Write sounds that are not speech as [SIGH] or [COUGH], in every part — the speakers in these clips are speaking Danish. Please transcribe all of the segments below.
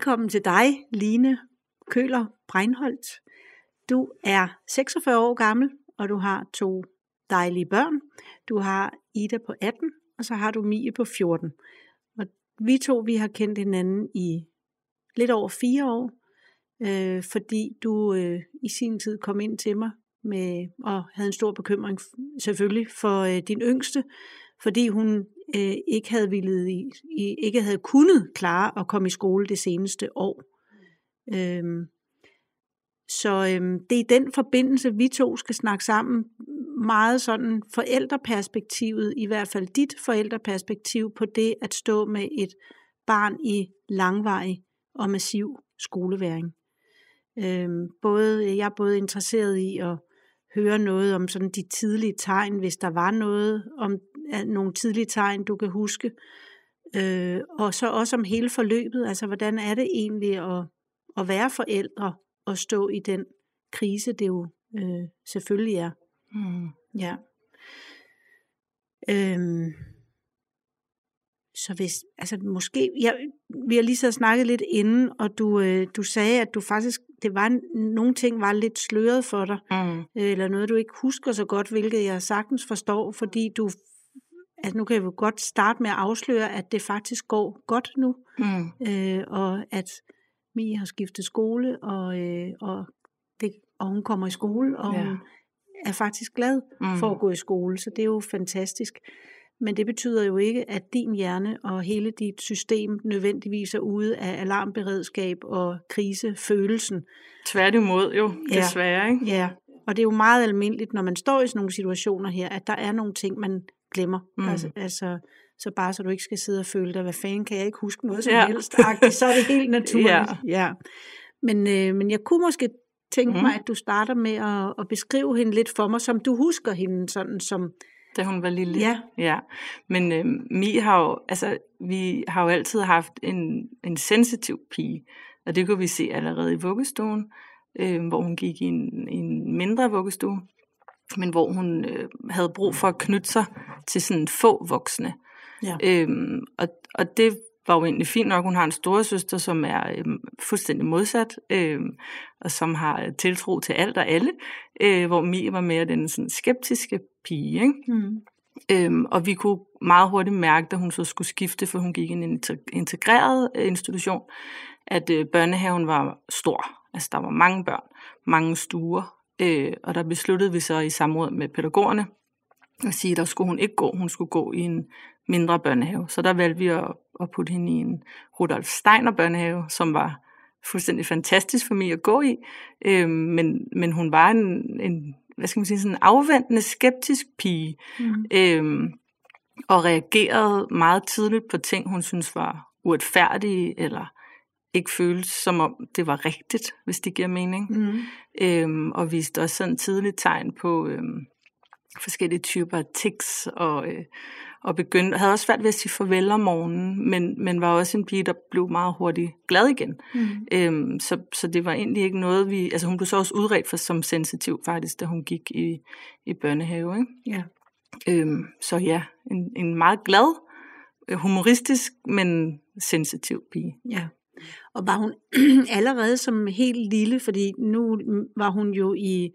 Velkommen til dig, Line Køler Breinholt. Du er 46 år gammel, og du har to dejlige børn. Du har Ida på 18, og så har du Mie på 14. Og vi to, vi har kendt hinanden i lidt over fire år, øh, fordi du øh, i sin tid kom ind til mig med, og havde en stor bekymring selvfølgelig for øh, din yngste, fordi hun øh, ikke havde ville, i, i, ikke havde kunnet klare at komme i skole det seneste år. Øhm, så øhm, det er i den forbindelse, vi to skal snakke sammen meget sådan forældreperspektivet, i hvert fald dit forældreperspektiv på det at stå med et barn i langvarig og massiv skoleværing. Øhm, både, jeg er både interesseret i at høre noget om sådan de tidlige tegn, hvis der var noget om nogle tidlige tegn, du kan huske. Øh, og så også om hele forløbet, altså hvordan er det egentlig at, at være forældre og stå i den krise, det jo øh, selvfølgelig er. Mm. Ja. Øhm, så hvis, altså måske, jeg, vi har lige så snakket lidt inden, og du, øh, du sagde, at du faktisk, det var, nogle ting var lidt sløret for dig, mm. eller noget, du ikke husker så godt, hvilket jeg sagtens forstår, fordi du, altså nu kan jo godt starte med at afsløre, at det faktisk går godt nu, mm. øh, og at Mie har skiftet skole, og, øh, og, det, og hun kommer i skole, og ja. hun er faktisk glad mm. for at gå i skole, så det er jo fantastisk. Men det betyder jo ikke, at din hjerne og hele dit system nødvendigvis er ude af alarmberedskab og krisefølelsen. Tværtimod jo, desværre. Ja, ikke? ja, og det er jo meget almindeligt, når man står i sådan nogle situationer her, at der er nogle ting, man glemmer. Mm. Altså, altså, så bare så du ikke skal sidde og føle dig, hvad fanden kan jeg ikke huske noget som ja. helst, så er det helt [LAUGHS] naturligt. ja. ja. Men, øh, men jeg kunne måske tænke mm. mig, at du starter med at, at beskrive hende lidt for mig, som du husker hende sådan som da hun var lille. Ja. ja. Men øh, Mie har jo, altså, vi har jo altid haft en, en sensitiv pige, og det kunne vi se allerede i vuggestuen, øh, hvor hun gik i en, en mindre vuggestue, men hvor hun øh, havde brug for at knytte sig til sådan få voksne. Ja. Øhm, og, og det var jo egentlig fint nok. Hun har en store søster, som er øh, fuldstændig modsat, øh, og som har tiltro til alt og alle, øh, hvor Mie var mere den sådan, skeptiske pige. Ikke? Mm. Øhm, og vi kunne meget hurtigt mærke, da hun så skulle skifte, for hun gik i en integreret øh, institution, at øh, børnehaven var stor. Altså der var mange børn, mange stuer, øh, og der besluttede vi så i samråd med pædagogerne at sige, at der skulle hun ikke gå. Hun skulle gå i en mindre børnehave. Så der valgte vi at, at putte hende i en Rudolf Steiner børnehave, som var fuldstændig fantastisk for mig at gå i. Øh, men, men hun var en, en, hvad skal man sige, sådan en afventende, skeptisk pige. Mm. Øh, og reagerede meget tidligt på ting, hun synes var uretfærdige, eller ikke føles som om det var rigtigt, hvis det giver mening. Mm. Øhm, og viste også sådan tidligt tegn på øhm, forskellige typer af tics, og, øh, og begyndte, havde også svært ved at sige farvel om morgenen, men, men var også en pige, der blev meget hurtigt glad igen. Mm. Øhm, så, så det var egentlig ikke noget, vi... Altså hun blev så også udredt for som sensitiv faktisk, da hun gik i, i børnehave. Ikke? Ja. Øhm, så ja, en, en meget glad, øh, humoristisk, men sensitiv pige. Ja. Og var hun [CLEARS THROAT] allerede som helt lille, fordi nu var hun jo i,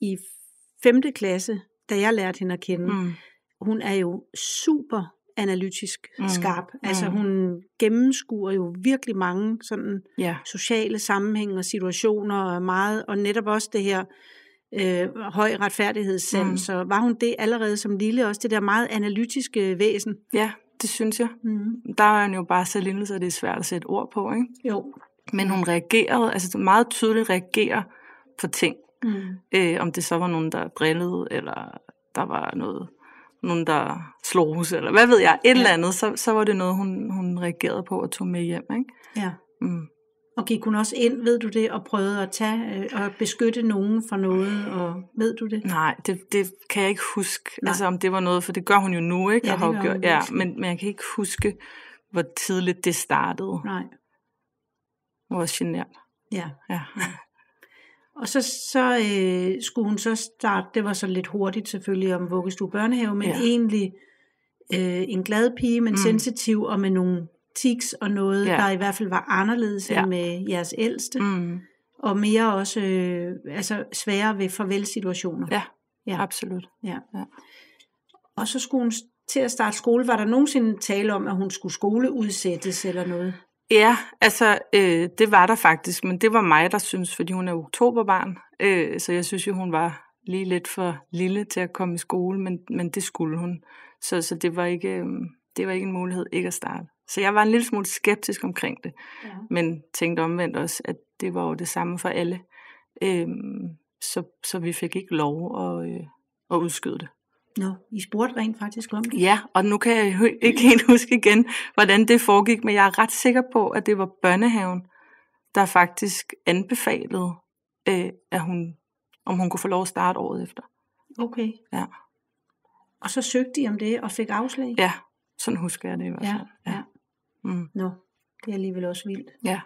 i 5. klasse, da jeg lærte hende at kende. Mm hun er jo super analytisk mm. skarp. Mm. Altså hun gennemskuer jo virkelig mange sådan ja. sociale sammenhænge og situationer og meget, og netop også det her øh, høj retfærdighedssand. Mm. Så var hun det allerede som lille, også det der meget analytiske væsen? Ja, det synes jeg. Mm. Der er hun jo bare så lille, så det er svært at sætte ord på, ikke? Jo. Men hun reagerede, altså meget tydeligt reagerer på ting. Mm. Øh, om det så var nogen, der drillede, eller der var noget nogen, der slog hus, eller hvad ved jeg, et ja. eller andet, så, så var det noget, hun, hun reagerede på og tog med hjem. Ikke? Ja. Mm. Og gik hun også ind, ved du det, og prøvede at tage øh, og beskytte nogen for noget, og ved du det? Nej, det, det kan jeg ikke huske, Nej. altså om det var noget, for det gør hun jo nu, ikke? Ja, Og har det gør gjort, hun ja, men, men jeg kan ikke huske, hvor tidligt det startede. Nej, Det var genert. ja. Ja. Og så, så øh, skulle hun så starte, det var så lidt hurtigt selvfølgelig om vuggestue børnehave, men Ja. egentlig øh, en glad pige, men mm. sensitiv og med nogle tics og noget, Ja. der i hvert fald var anderledes Ja. end med jeres ældste. Mm, og mere også øh, altså sværere ved farvelsituationer. ja, Ja. absolut. Ja. Ja. Og så skulle hun til at starte skole. Var der nogensinde tale om, at hun skulle skoleudsættes eller noget? Ja, altså øh, det var der faktisk, men det var mig, der synes, fordi hun er oktoberbarn, øh, så jeg synes jo, hun var lige lidt for lille til at komme i skole, men, men det skulle hun. Så, så det, var ikke, øh, det var ikke en mulighed ikke at starte. Så jeg var en lille smule skeptisk omkring det, Ja. men tænkte omvendt også, at det var jo det samme for alle. Øh, så, så vi fik ikke lov at, øh, at udskyde det. Nå, I spurgte rent faktisk om det? Ja, og nu kan jeg [LAUGHS] ikke helt huske igen, hvordan det foregik, men jeg er ret sikker på, at det var børnehaven, der faktisk anbefalede, øh, at hun, om hun kunne få lov at starte året efter. Okay. Ja. Og så søgte I om det og fik afslag? Ja, sådan husker jeg det i hvert ja. fald. ja. Mm. Nå, det er alligevel også vildt. ja.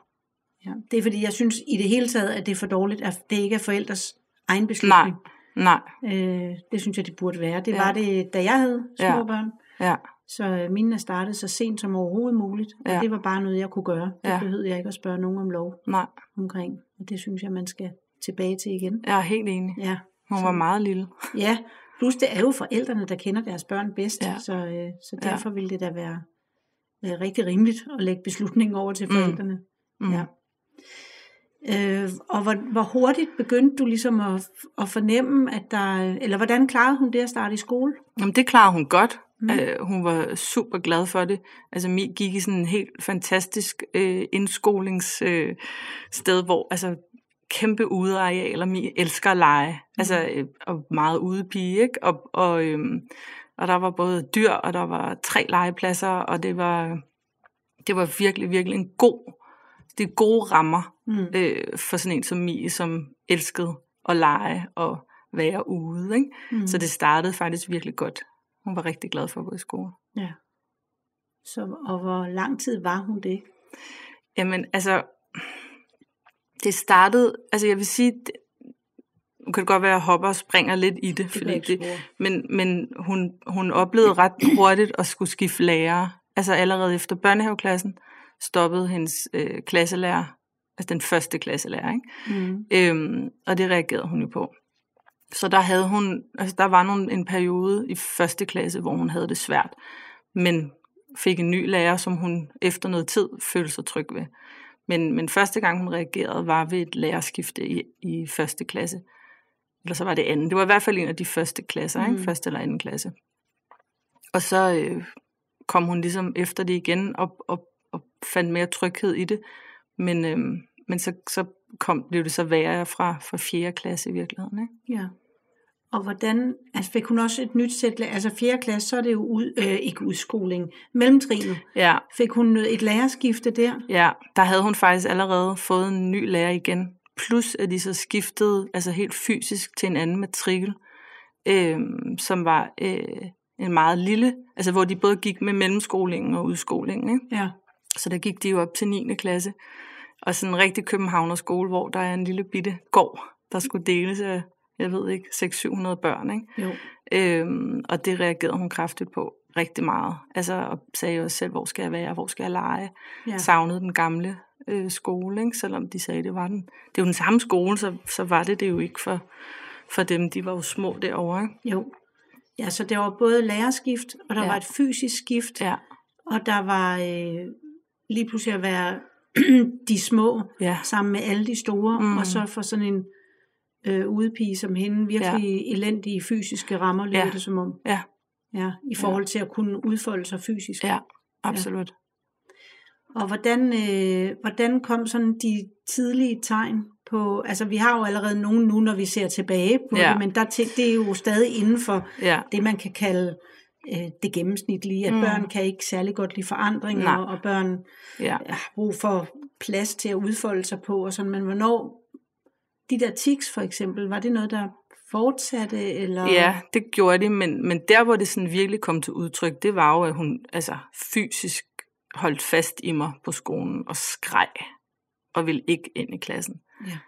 Ja. Det er fordi, jeg synes i det hele taget, at det er for dårligt, at det ikke er forældres egen beslutning. Nej, Øh, det synes jeg, det burde være. Det Ja. var det, da jeg havde små Ja. børn. ja, Så øh, mine er startet så sent som overhovedet muligt. Og Ja. det var bare noget, jeg kunne gøre. Det Ja. behøvede jeg ikke at spørge nogen om lov nej, omkring. Og det synes jeg, man skal tilbage til igen. jeg er helt enig. Ja, Hun Så- var meget lille. ja. plus det er jo forældrene, der kender deres børn bedst. Ja. Så, øh, så Ja. derfor ville det da være øh, rigtig rimeligt at lægge beslutningen over til Mm. forældrene. Mm. Ja. Øh, og hvor, hvor hurtigt begyndte du ligesom at, at fornemme, at der, eller hvordan klarede hun det at starte i skole? Jamen, det klarede hun godt. Mm. Mm. Øh, hun var super glad for det. Altså, Mi gik i sådan en helt fantastisk øh, indskolingssted, øh, sted, hvor altså kæmpe udearealer. Mi elsker at lege. Altså, øh, og meget udepige, ikke? Og, og, øh, og der var både dyr, og der var tre legepladser, og det var, det var virkelig, virkelig en god, det er gode rammer Mm. øh, for sådan en som Mi, som elskede at lege og være ude, ikke? Mm. Så det startede faktisk virkelig godt. Hun var rigtig glad for at gå i skole. Ja. Så, og hvor lang tid var hun det? Jamen, altså, det startede, altså jeg vil sige, nu kan det godt være, at hopper og springer lidt i det, Det fordi det, men, men hun, hun oplevede ret hurtigt at skulle skifte lærer. Altså allerede efter børnehaveklassen stoppede hendes øh, klasselærer, altså den første klasselærer, ikke? Mm. Øhm, og det reagerede hun jo på. Så der havde hun, altså der var nogle, en periode i første klasse, hvor hun havde det svært, men fik en ny lærer, som hun efter noget tid følte sig tryg ved. Men, men første gang hun reagerede, var ved et lærerskifte i, i første klasse. Eller så var det anden. Det var i hvert fald en af de første klasser, mm. Ikke? første eller anden klasse. Og så øh, kom hun ligesom efter det igen og, og, og fandt mere tryghed i det. Men, øh, men så, så kom, blev det så værre fra, fra 4. klasse i virkeligheden. Ikke? Ja. Og hvordan, altså fik hun også et nyt sæt, altså 4. klasse, så er det jo ud, øh, ikke udskoling, mellemtrinet. Ja, Fik hun et lærerskifte der? ja, der havde hun faktisk allerede fået en ny lærer igen. Plus at de så skiftede altså helt fysisk til en anden matrikel, øh, som var øh, en meget lille, altså hvor de både gik med mellemskolingen og udskolingen. Ikke? Ja. Så der gik de jo op til 9. klasse. Og sådan en rigtig københavnerskole, hvor der er en lille bitte gård, der skulle deles af, jeg ved ikke, 600-700 børn. Ikke? Jo. Øhm, og det reagerede hun kraftigt på rigtig meget. Altså, og sagde jo også selv, hvor skal jeg være, hvor skal jeg lege. Ja. Savnede den gamle øh, skole, ikke? selvom de sagde, det var den. Det er jo den samme skole, så, så var det det jo ikke for, for dem. De var jo små derovre. Ikke? Jo. Ja, så der var både lærerskift, og der ja. Ja. var et fysisk skift, Ja, og der var øh, lige pludselig at være [CLEARS THROAT] de små ja, sammen med alle de store, mm. Og så for sådan en øh, udepige som hende, virkelig ja. elendige fysiske rammer, lyder Ja. det som om. ja, Ja, i forhold til at kunne udfolde sig fysisk. ja, absolut. Og hvordan, øh, hvordan kom sådan de tidlige tegn på, altså vi har jo allerede nogen nu, når vi ser tilbage på Ja. det, men der, det er jo stadig inden for Ja, det, man kan kalde øh, det gennemsnitlige, at mm. Børn kan ikke særlig godt lide forandringer, Nej. og børn ja, har brug for plads til at udfolde sig på, og sådan, men hvornår, de der tics for eksempel, var det noget, der fortsatte? Eller? Ja, det gjorde de, men, men der, hvor det sådan virkelig kom til udtryk, det var jo, at hun altså, fysisk holdt fast i mig på skolen og skreg, og ville ikke ind i klassen. Ja.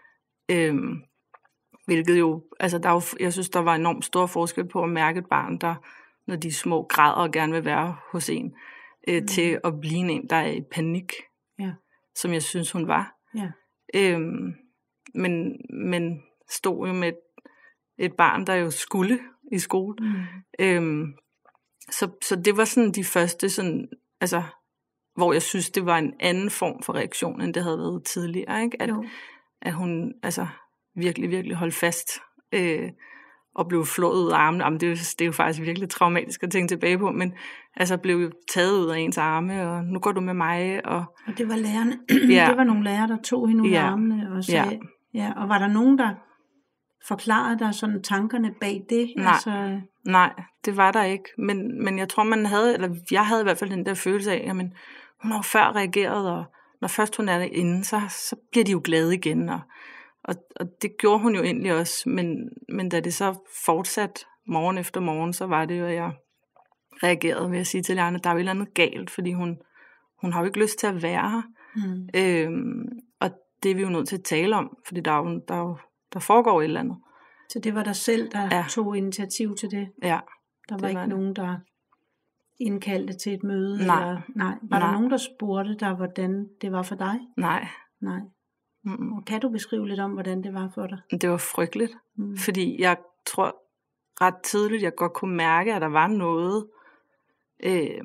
Øhm, hvilket jo, altså der er jo, jeg synes, der var enormt stor forskel på at mærke et barn, der, når de er små, græder og gerne vil være hos en, øh, mm. til at blive en, der er i panik, Ja. som jeg synes, hun var. Ja. Øhm, men, men stod jo med et, et barn, der jo skulle i skole. Mm. Øhm, så, så det var sådan de første, sådan, altså, hvor jeg synes, det var en anden form for reaktion, end det havde været tidligere. Ikke? At, Jo. at hun altså, virkelig, virkelig holdt fast øh, og blev flået ud af armene. Jamen, det, er, jo- det er jo faktisk virkelig traumatisk at tænke tilbage på, men altså blev jo taget ud af ens arme, og nu går du med mig, og Og det var lærerne, [CLEARS THROAT] Ja. det var nogle lærere, der tog hende ud af Ja. armene og sagde, ja. ja. Og var der nogen, der forklarede dig sådan tankerne bag det? Nej. Altså, Nej, det var der ikke. Men, men jeg tror, man havde, eller jeg havde i hvert fald den der følelse af, jamen, hun har jo før reageret, og når først hun er derinde, så, så bliver de jo glade igen. Og, og, og det gjorde hun jo egentlig også. Men, men da det så fortsat morgen efter morgen, så var det jo, at jeg reagerede ved at sige til lærerne, der er jo et eller andet galt, fordi hun, hun har jo ikke lyst til at være her. mm, Øhm, og det er vi jo nødt til at tale om, fordi der, er jo, der, er jo, der foregår et eller andet. så det var dig selv, der ja. Tog initiativ til det? Ja, Der var Det ikke var det. nogen, der indkaldte til et møde? Nej. Eller, nej. Var Nej. der nogen, der spurgte dig, hvordan det var for dig? nej. Nej. Mm-mm. Og kan du beskrive lidt om, hvordan det var for dig? Det var frygteligt. Mm. Fordi jeg tror ret tidligt, jeg godt kunne mærke, at der var noget, øh,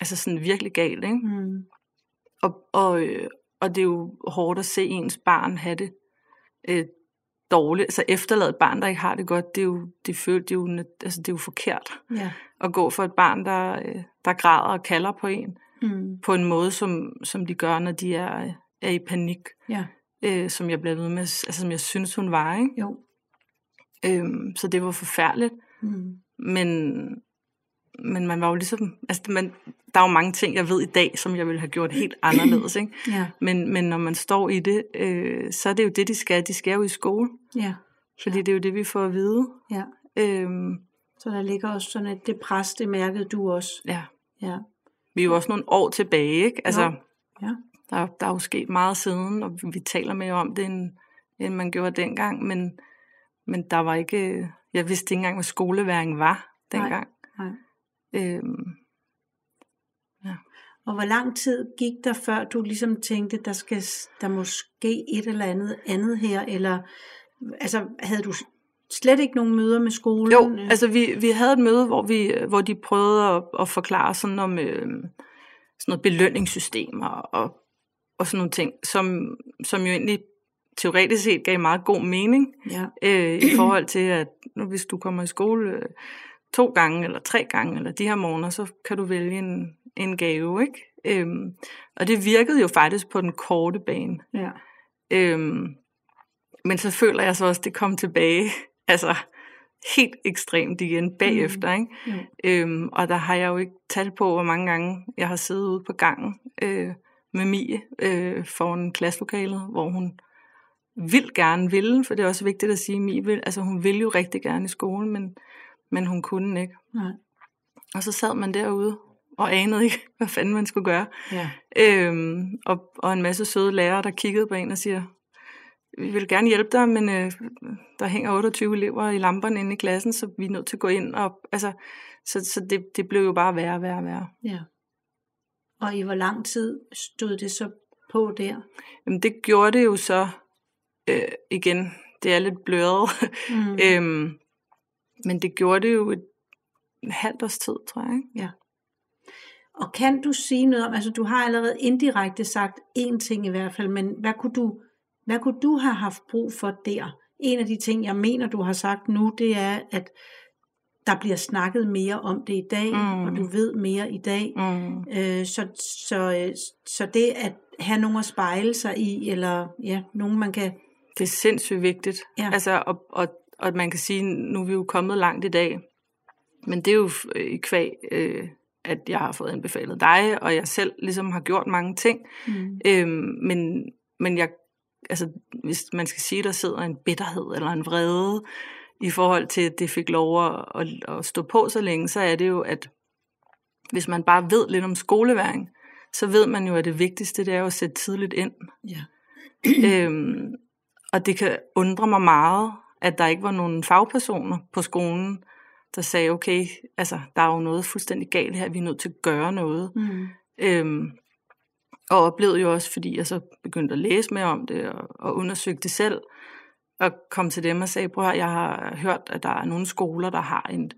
altså sådan virkelig galt, ikke? Mm. Og, og, øh, og det er jo hårdt at se ens barn have det øh, dårligt. Altså efterlade et barn, der ikke har det godt, det er jo, det føler, det er jo, altså, det er jo forkert Ja. at gå for et barn, der, øh, der græder og kalder på en, Mm. på en måde, som, som de gør, når de er, er i panik, Ja. øh, som jeg blev ved med, altså som jeg synes, hun var, ikke? Jo. Øhm, så det var forfærdeligt. Mm. Men, men man var jo ligesom, altså man, der er jo mange ting, jeg ved i dag, som jeg ville have gjort helt anderledes, ikke? Ja. Men, men når man står i det, øh, så er det jo det, de skal. De skal jo i skole, Ja. fordi det er jo det, vi får at vide. Ja. Øhm, Så der ligger også sådan et, det pres, det mærkede du også. ja, Ja. vi er jo også nogle år tilbage, ikke? Altså. Ja. der, der er jo sket meget siden, og vi taler mere om det, end, end man gjorde dengang, men, men der var ikke, jeg vidste ikke engang, hvad skoleværing var dengang. Nej. Øhm, Og hvor lang tid gik der, før du ligesom tænkte, der skal der måske et eller andet andet her, eller altså havde du slet ikke nogen møder med skolen? Jo, altså vi, vi havde et møde, hvor, vi, hvor de prøvede at, at forklare sådan om øh, sådan noget belønningssystemer og, og sådan nogle ting, som, som jo egentlig teoretisk set gav meget god mening ja. øh, i forhold til, at nu hvis du kommer i skole øh, to gange eller tre gange, eller de her måneder, så kan du vælge en, en gave, ikke? Øhm, og det virkede jo faktisk på den korte bane. ja. Øhm, men så føler jeg så også, at det kom tilbage, [LAUGHS] altså helt ekstremt igen bagefter, ikke? Jo. Øhm, og der har jeg jo ikke talt på, hvor mange gange jeg har siddet ude på gangen øh, med Mie øh, foran klasselokalet, hvor hun vil gerne ville, for det er også vigtigt at sige, Mie vil, altså hun vil jo rigtig gerne i skole, men, men hun kunne ikke. Nej. Og så sad man derude og anede ikke, [LAUGHS] hvad fanden man skulle gøre. Ja. Øhm, og, og en masse søde lærere, der kiggede på en og siger, vi vil gerne hjælpe dig, men øh, der hænger 28 elever i lamperne inde i klassen, så vi er nødt til at gå ind. Og, altså, så så det, det blev jo bare værre og værre og værre. ja. Og i hvor lang tid stod det så på der? Jamen, det gjorde det jo så øh, igen. Det er lidt bløret. Mm. [LAUGHS] øhm, men det gjorde det jo et, halvt års tid, tror jeg. Ikke? Og kan du sige noget om, altså du har allerede indirekte sagt én ting i hvert fald, men hvad kunne du, hvad kunne du have haft brug for der? En af de ting, jeg mener, du har sagt nu, det er, at der bliver snakket mere om det i dag, Mm. og du ved mere i dag. Mm. Øh, så, så, øh, så det at have nogen at spejle sig i, eller ja, nogen man kan... Det er sindssygt vigtigt. Ja. Altså, og, og, og man kan sige, nu er vi jo kommet langt i dag, men det er jo i kvæg øh, at jeg har fået anbefalet dig, og jeg selv ligesom har gjort mange ting. Mm. Øhm, men, men jeg, altså, hvis man skal sige, der sidder en bitterhed eller en vrede i forhold til, at det fik lov at, at, at stå på så længe, så er det jo, at hvis man bare ved lidt om skoleværing, så ved man jo, at det vigtigste det er at sætte tidligt ind. Ja. øhm, og det kan undre mig meget, at der ikke var nogen fagpersoner på skolen, der sagde, okay, altså, der er jo noget fuldstændig galt her, vi er nødt til at gøre noget. Mm. Øhm, og oplevede jo også, fordi jeg så begyndte at læse mere om det, og, og undersøgte det selv, og kom til dem og sagde, prøv at jeg har hørt, at der er nogle skoler, der har en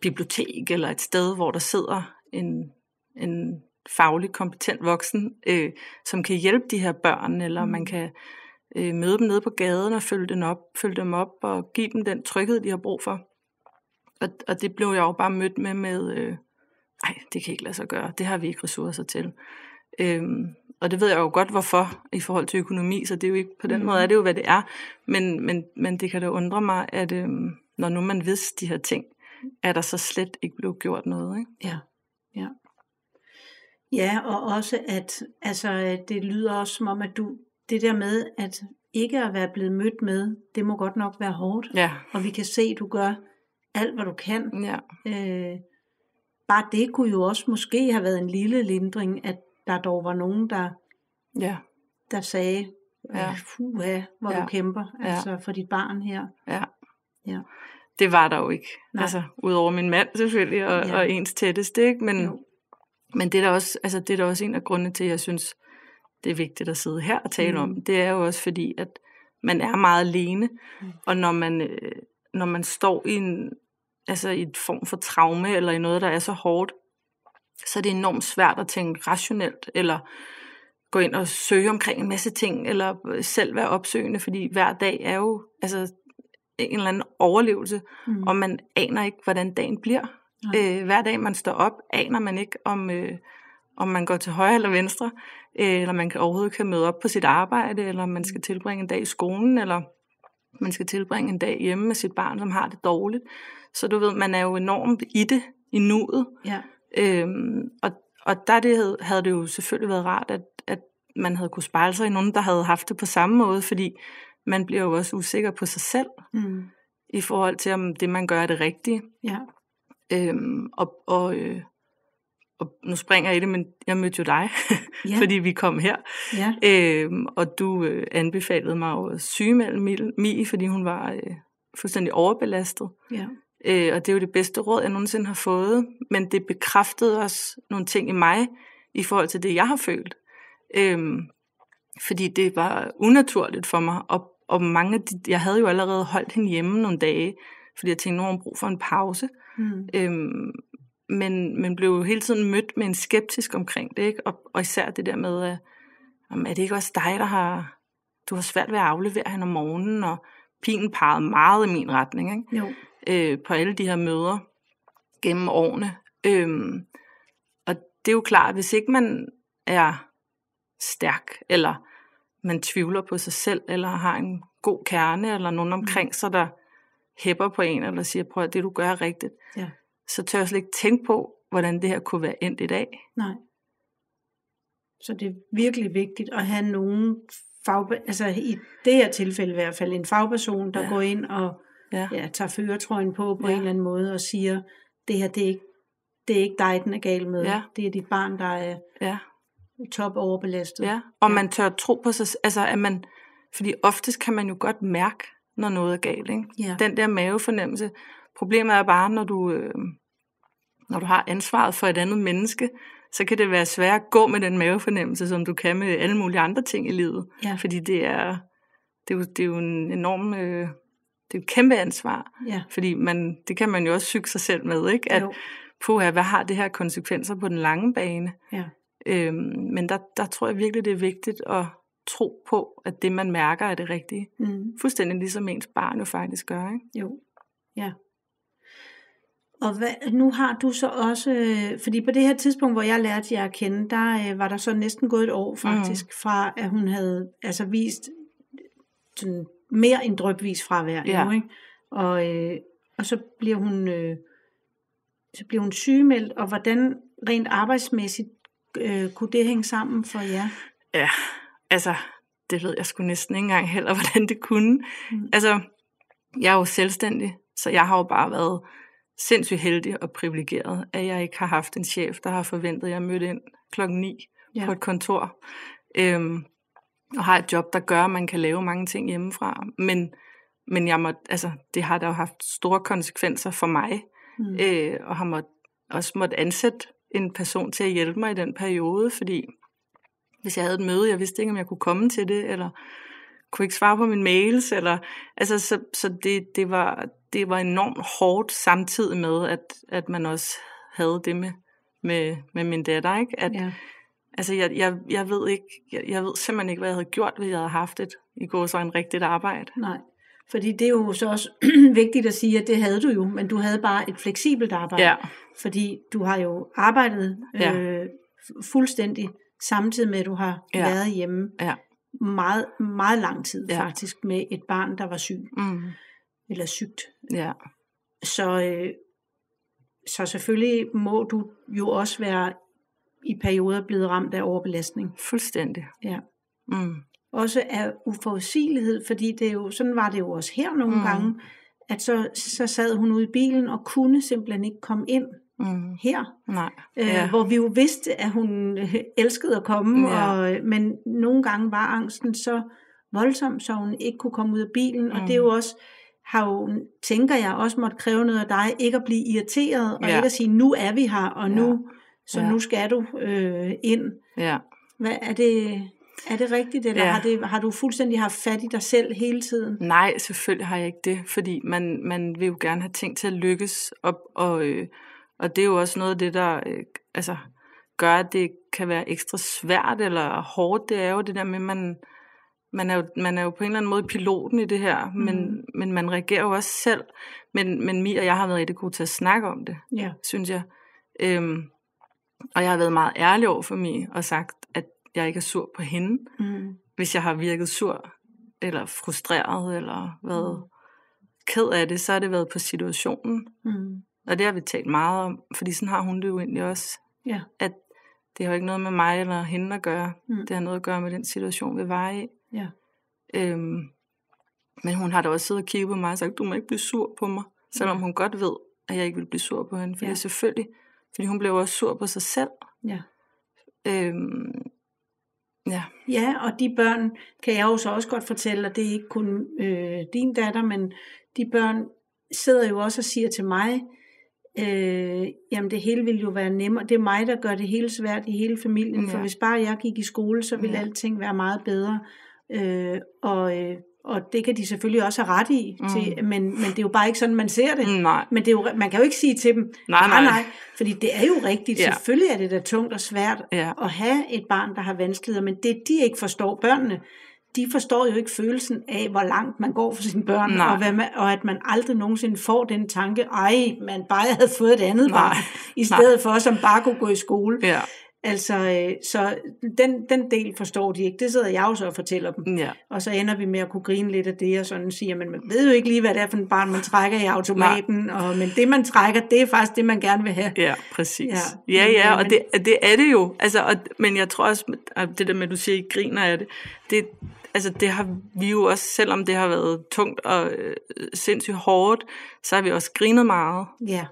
bibliotek, eller et sted, hvor der sidder en, en faglig kompetent voksen, øh, som kan hjælpe de her børn, eller mm. man kan øh, møde dem nede på gaden og følge dem op, følge dem op og give dem den tryghed, de har brug for. Og, og det blev jeg jo bare mødt med med, øh, nej, det kan ikke lade sig gøre, det har vi ikke ressourcer til. Øhm, og det ved jeg jo godt, hvorfor i forhold til økonomi, så det er jo ikke, på den mm. måde er det jo, hvad det er. Men, men, men det kan da undre mig, at øhm, når nu man vidste de her ting, er der så slet ikke blevet gjort noget. Ikke? Ja, ja. Ja, og også at altså, det lyder også som om, at du, det der med, at ikke at være blevet mødt med, det må godt nok være hårdt. Ja. Og vi kan se, at du gør alt, hvad du kan. Ja. Øh, bare det kunne jo også måske have været en lille lindring, at der dog var nogen, der, ja. der sagde, Ja. fuha, hvor Ja. du kæmper Ja. altså for dit barn her. Ja. Ja. Det var der jo ikke. Nej. Altså, udover min mand selvfølgelig, og, Ja. ja. og ens tætteste, ikke? Men, Jo. men det er også, altså, det er da også en af grundene til, at jeg synes, det er vigtigt at sidde her og tale mm. om. Det er jo også fordi, at man er meget alene, Mm. og når man, øh, når man står i en, altså i et form for traume, eller i noget, der er så hårdt, så er det enormt svært at tænke rationelt, eller gå ind og søge omkring en masse ting, eller selv være opsøgende, fordi hver dag er jo altså, en eller anden overlevelse, Mm. og man aner ikke, hvordan dagen bliver. Nej. Øh, hver dag man står op, aner man ikke, om, øh, om man går til højre eller venstre, øh, eller man kan overhovedet kan møde op på sit arbejde, eller man skal tilbringe en dag i skolen, eller man skal tilbringe en dag hjemme med sit barn, som har det dårligt. Så du ved, man er jo enormt i det, i nuet. Ja. Øhm, og, og der det havde, havde det jo selvfølgelig været rart, at, at man havde kunne spejle sig i nogen, der havde haft det på samme måde, fordi man bliver jo også usikker på sig selv, Mm. i forhold til, om det, man gør, er det rigtige. Ja. Øhm, og, og, øh, og nu springer jeg i det, men jeg mødte jo dig, Ja. [LAUGHS] fordi vi kom her. Ja. Øhm, og du øh, anbefalede mig at sygemelde Mie, fordi hun var øh, fuldstændig overbelastet. Ja. Øh, og det er jo det bedste råd, jeg nogensinde har fået. Men det bekræftede også nogle ting i mig, i forhold til det, jeg har følt. Øhm, fordi det var unaturligt for mig. Og, og mange af de, jeg havde jo allerede holdt hende hjemme nogle dage, fordi jeg tænkte, nu har hun brug for en pause. Mm. Øhm, men, men blev jo hele tiden mødt med en skeptisk omkring det, ikke? Og, og især det der med, at, jamen, er det ikke også dig, der har, du har svært ved at aflevere hende om morgenen, og pigen pegede meget i min retning, ikke? Jo. øh, på alle de her møder gennem årene. Øhm, og det er jo klart, at hvis ikke man er stærk, eller man tvivler på sig selv, eller har en god kerne, eller nogen omkring sig, der hæpper på en, eller siger, prøv at det du gør er rigtigt, Ja. Så tør jeg slet ikke tænke på, hvordan det her kunne være endt i dag. Nej. Så det er virkelig vigtigt at have nogen fag, altså i det her tilfælde i hvert fald en fagperson, der Ja. går ind og Ja, ja, tager føretrøjen på på Ja. en eller anden måde og siger, det her det er ikke, det er ikke dig, den er gal med. Ja. Det er dit barn, der er ja, top overbelastet. ja. Og Ja. man tør tro på sig, altså at man, fordi oftest kan man jo godt mærke, når noget er galt, ikke? Ja. den der mavefornemmelse. Problemet er bare, når du, øh, når du har ansvaret for et andet menneske, så kan det være svært at gå med den mavefornemmelse, som du kan med alle mulige andre ting i livet. Ja. Fordi det er, det er, jo, det er jo en enorm, øh, det er et kæmpe ansvar. Ja. Fordi man, det kan man jo også syge sig selv med, ikke? At, Jo. puha, hvad har det her konsekvenser på den lange bane? Ja. Øhm, men der, der tror jeg virkelig, det er vigtigt at tro på, at det, man mærker, er det rigtige. Mm. Fuldstændig ligesom ens barn jo faktisk gør, ikke? Jo, ja. Og hvad, nu har du så også, øh, fordi på det her tidspunkt, hvor jeg lærte jer at kende, der øh, var der så næsten gået et år faktisk, mm. fra at hun havde altså vist sådan mere end drøbvis fravær Ja. nu, ikke? Og, øh, og så bliver hun, øh, så bliver hun sygemeldt, og hvordan, rent arbejdsmæssigt, øh, kunne det hænge sammen for jer? Ja, altså, det ved jeg sgu næsten ikke engang heller, [LAUGHS] hvordan det kunne. Mm. Altså, jeg er jo selvstændig, så jeg har jo bare været sindssygt heldig og privilegeret, at jeg ikke har haft en chef, der har forventet, at jeg mødte ind klokken 9 ja. på et kontor. Øhm, og har et job, der gør, at man kan lave mange ting hjemmefra. Men, men jeg må, altså, det har da jo haft store konsekvenser for mig, mm. øh, og har måtte, også måtte ansætte en person til at hjælpe mig i den periode, fordi hvis jeg havde et møde, jeg vidste ikke, om jeg kunne komme til det, eller kunne ikke svare på mine mails, eller, altså, så, så det, det, var, det var enormt hårdt samtidig med, at, at man også havde det med, med, med min datter, ikke? At, ja. Altså, jeg, jeg, jeg ved ikke, jeg, jeg ved simpelthen ikke, hvad jeg havde gjort, hvis jeg havde haft et, i går så en rigtigt arbejde. Nej, fordi det er jo så også [CLEARS THROAT] vigtigt at sige, at det havde du jo, men du havde bare et fleksibelt arbejde. Ja. Fordi du har jo arbejdet ja. øh, fuldstændig samtidig med, at du har ja. været hjemme. Ja meget, meget lang tid ja. faktisk med et barn, der var syg. Mm. Eller sygt. Ja. Så, øh, så selvfølgelig må du jo også være i perioder blevet ramt af overbelastning. Fuldstændig. Ja. Mm. Også af uforudsigelighed, fordi det er jo, sådan var det jo også her nogle mm. gange, at så, så sad hun ude i bilen og kunne simpelthen ikke komme ind mm. her. Nej. Øh, ja. Hvor vi jo vidste, at hun øh, elskede at komme, ja. og, øh, men nogle gange var angsten så voldsom, så hun ikke kunne komme ud af bilen, mm. og det er jo mm. også har jo, tænker jeg, også måtte kræve noget af dig, ikke at blive irriteret, og ja. ikke at sige, nu er vi her, og nu, ja. så ja. nu skal du øh, ind. Ja. Hvad er det, er det rigtigt, eller ja. har, det, har du fuldstændig haft fat i dig selv hele tiden? Nej, selvfølgelig har jeg ikke det, fordi man, man vil jo gerne have ting til at lykkes, og, og øh, og det er jo også noget af det, der øh, altså, gør, at det kan være ekstra svært eller hårdt. Det er jo det der med, at man, man, er, jo, man er jo på en eller anden måde piloten i det her, mm. men, men man reagerer jo også selv. Men, men Mi og jeg har været rigtig gode til at snakke om det, ja. synes jeg. Øhm, og jeg har været meget ærlig over for Mi og sagt, at jeg ikke er sur på hende. Mm. Hvis jeg har virket sur, eller frustreret, eller været mm. ked af det, så har det været på situationen. Mm. Og det har vi talt meget om, fordi sådan har hun det jo egentlig også. Ja. At det har jo ikke noget med mig eller hende at gøre. Mm. Det har noget at gøre med den situation, vi var i. Ja. Øhm, men hun har da også siddet og kigget på mig og sagt, du må ikke blive sur på mig. Selvom ja. hun godt ved, at jeg ikke vil blive sur på hende. For ja. selvfølgelig, fordi hun blev også sur på sig selv. Ja. Øhm, ja. ja, og de børn kan jeg jo så også godt fortælle, at det er ikke kun øh, din datter, men de børn sidder jo også og siger til mig, øh, jamen det hele ville jo være nemmere. Det er mig, der gør det hele svært i hele familien, ja. for hvis bare jeg gik i skole, så ville ja. alting være meget bedre. Øh, og, øh, og det kan de selvfølgelig også have ret i, mm. til, men, men det er jo bare ikke sådan, man ser det. Nej. Men det er jo, man kan jo ikke sige til dem, nej, nej, nej, fordi det er jo rigtigt. Ja. Selvfølgelig er det da tungt og svært ja. at have et barn, der har vanskeligheder, men det de ikke forstår, børnene, de forstår jo ikke følelsen af, hvor langt man går for sine børn, og, hvad man, og at man aldrig nogensinde får den tanke, ej, man bare havde fået et andet Nej. barn, i stedet Nej. for, som bare kunne gå i skole. Ja. Altså, øh, så den, den del forstår de ikke. Det sidder jeg jo så og fortæller dem. Ja. Og så ender vi med at kunne grine lidt af det, og sådan sige, men man ved jo ikke lige, hvad det er for en barn, man trækker i automaten, og, men det, man trækker, det er faktisk det, man gerne vil have. Ja, præcis. Ja, ja, ja og det, det er det jo. Altså, og, men jeg tror også, at det der med, at du siger, at I griner af det, det, altså det har vi jo også, selvom det har været tungt og øh, sindssygt hårdt, så har vi også grinet meget. Ja.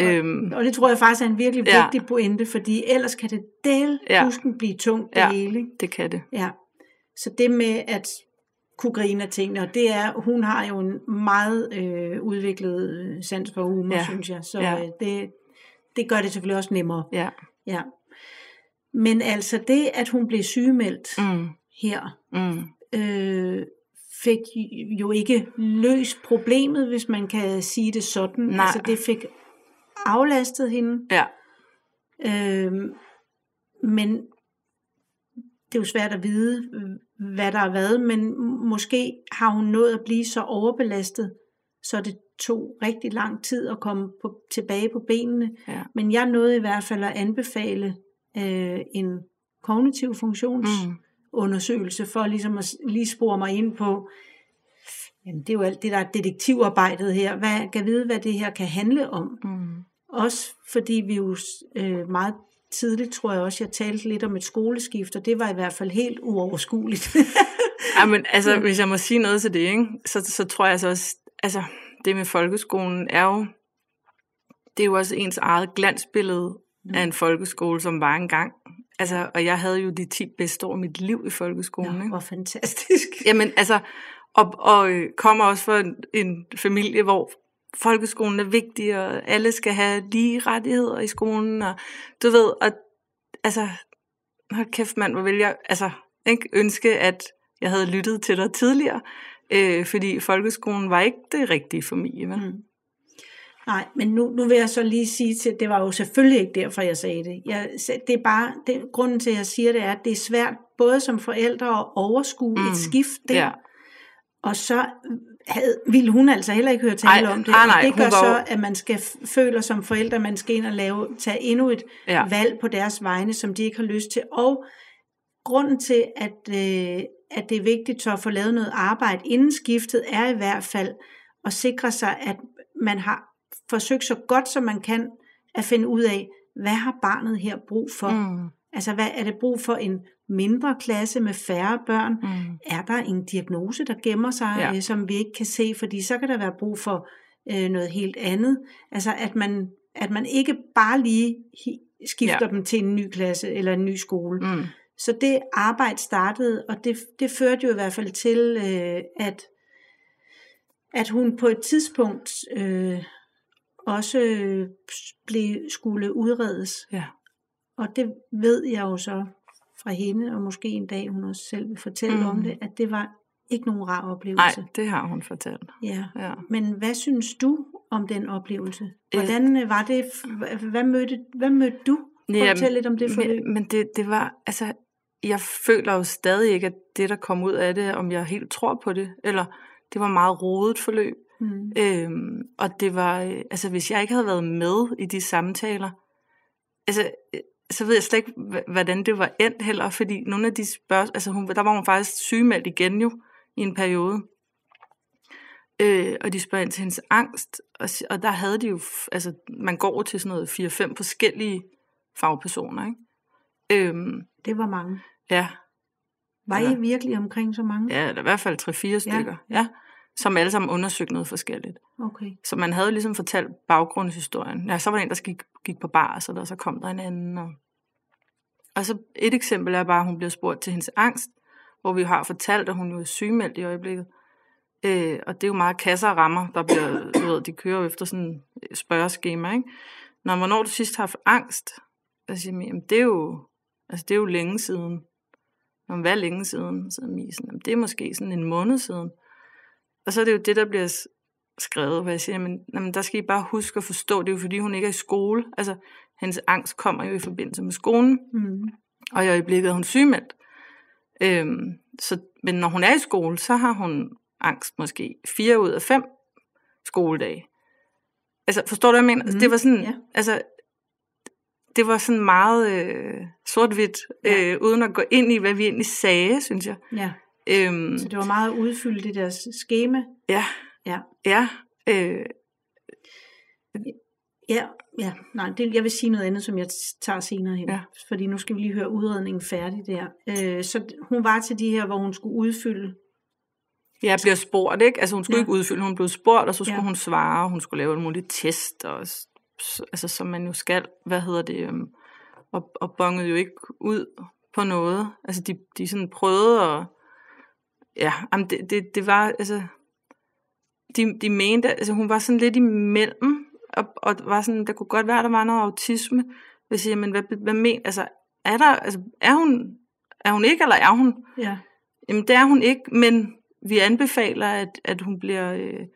Øhm, og, det tror jeg faktisk er en virkelig ja. vigtig pointe, fordi ellers kan det del ja. blive tungt det ja, hele. det kan det. Ja. Så det med at kunne grine af tingene, og det er, hun har jo en meget øh, udviklet øh, sans for humor, ja. synes jeg, så ja. øh, det, det gør det selvfølgelig også nemmere. Ja. ja. Men altså det, at hun blev sygemeldt, mm her, mm. øh, fik jo ikke løst problemet, hvis man kan sige det sådan. Nej. Altså det fik aflastet hende. Ja. Øh, men det er jo svært at vide, hvad der har været, men måske har hun nået at blive så overbelastet, så det tog rigtig lang tid at komme på, tilbage på benene. Ja. Men jeg nåede i hvert fald at anbefale øh, en kognitiv funktions mm for ligesom at lige spore mig ind på, jamen det er jo alt det, der er detektivarbejdet her. Hvad kan vide, hvad det her kan handle om? Mm. Også fordi vi jo øh, meget tidligt, tror jeg også, jeg talte lidt om et skoleskift, og det var i hvert fald helt uoverskueligt. [LAUGHS] ja, men altså, hvis jeg må sige noget til det, ikke, så, så tror jeg så også, altså, det med folkeskolen er jo, det er jo også ens eget glansbillede mm. af en folkeskole, som var engang. Altså, og jeg havde jo de 10 bedste år af mit liv i folkeskolen. Ja, ikke? hvor fantastisk. Jamen, altså, og, og øh, kommer også fra en, en familie, hvor folkeskolen er vigtig, og alle skal have lige rettigheder i skolen, og du ved, og altså, hold kæft mand, hvor vil jeg altså, ikke ønske, at jeg havde lyttet til dig tidligere, øh, fordi folkeskolen var ikke det rigtige for mig. Vel? Mm. Nej, men nu, nu vil jeg så lige sige til, det var jo selvfølgelig ikke derfor, jeg sagde det. Jeg, det er bare, det, grunden til, at jeg siger det, er, at det er svært både som forældre at overskue mm. et skift der, ja. og så havde, ville hun altså heller ikke høre tale om det. Nej, nej, det gør så, at man skal føle som forældre, man skal ind og lave, tage endnu et ja. valg på deres vegne, som de ikke har lyst til. Og grunden til, at, øh, at det er vigtigt så at få lavet noget arbejde inden skiftet, er i hvert fald at sikre sig, at man har forsøgt så godt som man kan at finde ud af, hvad har barnet her brug for? Mm. Altså, hvad er det brug for en mindre klasse med færre børn? Mm. Er der en diagnose, der gemmer sig, ja. øh, som vi ikke kan se? Fordi så kan der være brug for øh, noget helt andet. Altså, at man, at man ikke bare lige skifter ja. dem til en ny klasse eller en ny skole. Mm. Så det arbejde startede, og det, det førte jo i hvert fald til, øh, at, at hun på et tidspunkt øh, også øh, blev, skulle udredes. Ja. Og det ved jeg jo så fra hende, og måske en dag hun også selv vil fortælle mm. om det, at det var ikke nogen rar oplevelse. Nej, det har hun fortalt. Ja. ja. Men hvad synes du om den oplevelse? Hvordan øh, var det? Hvad mødte, hvad mødte du? Ja, fortælle lidt om det forløb. Men, men det, det var, altså, jeg føler jo stadig ikke, at det, der kom ud af det, om jeg helt tror på det, eller det var meget rodet forløb. Mm. Øhm, og det var, øh, altså hvis jeg ikke havde været med i de samtaler, altså så ved jeg slet ikke, hvordan det var endt heller, fordi nogle af de spørgsmål, altså hun, der var hun faktisk sygemeldt igen jo, i en periode. Øh, og de spørger ind til hendes angst, og, og der havde de jo, altså man går til sådan noget 4-5 forskellige fagpersoner, ikke? Øhm, det var mange. Ja. Var I virkelig omkring så mange? Ja, der i hvert fald 3-4 stykker, ja. ja. Som alle sammen undersøgte noget forskelligt. Okay. Så man havde ligesom fortalt baggrundshistorien. Ja, så var der en, der gik, gik på bar, så der så kom der en anden. Og, og så et eksempel er bare, at hun bliver spurgt til hendes angst, hvor vi har fortalt, at hun jo er sygemeldt i øjeblikket. Øh, og det er jo meget kasser og rammer, der bliver, du ved, de kører efter sådan et spørgeskema, ikke? Når hvornår du sidst har haft angst, så siger jeg, det er jo, altså det er jo længe siden. Når hvad er længe siden? Så er sådan, det er måske sådan en måned siden. Og så er det jo det, der bliver skrevet, hvor jeg siger, men jamen, der skal I bare huske at forstå, det er jo fordi, hun ikke er i skole. Altså, hendes angst kommer jo i forbindelse med skolen. Mm. Og i øjeblikket er hun sygemeldt. Øhm, så, men når hun er i skole, så har hun angst måske fire ud af fem skoledage. Altså, forstår du, hvad jeg mener? Mm. Det var sådan, ja. altså, det var sådan meget øh, sort-hvidt, ja. øh, uden at gå ind i, hvad vi egentlig sagde, synes jeg. Ja. Øhm, så det var meget udfyldt i deres schema? Ja. Ja. Ja. Øh, ja, ja. Nej, det, jeg vil sige noget andet, som jeg tager senere hen. Ja. Fordi nu skal vi lige høre udredningen færdig der. Øh, så hun var til de her, hvor hun skulle udfylde Ja, bliver spurgt, ikke? Altså hun skulle ja. ikke udfylde, hun blev spurgt, og så skulle ja. hun svare, hun skulle lave en mulig test, og, altså som man jo skal, hvad hedder det, um, og, og bongede jo ikke ud på noget. Altså de, de sådan prøvede at, ja, jamen det, det, det var, altså, de, de mente, altså hun var sådan lidt imellem, og, og var sådan, der kunne godt være, der var noget autisme. Jeg siger, men hvad, hvad men, altså, er der, altså, er hun, er hun ikke, eller er hun? Ja. Jamen, det er hun ikke, men vi anbefaler, at, at hun bliver, øh,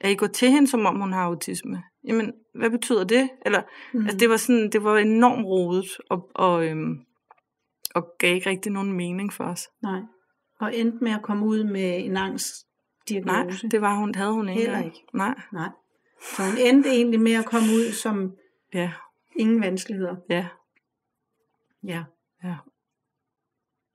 at I går til hende, som om hun har autisme. Jamen, hvad betyder det? Eller, mm. altså, det var sådan, det var enormt rodet, og, og, øhm, og gav ikke rigtig nogen mening for os. Nej. Og endte med at komme ud med en angstdiagnose? Nej, det var hun, havde hun ikke. Heller ikke? Nej. Nej. Så hun endte egentlig med at komme ud som ja. ingen vanskeligheder? Ja. Ja. Ja.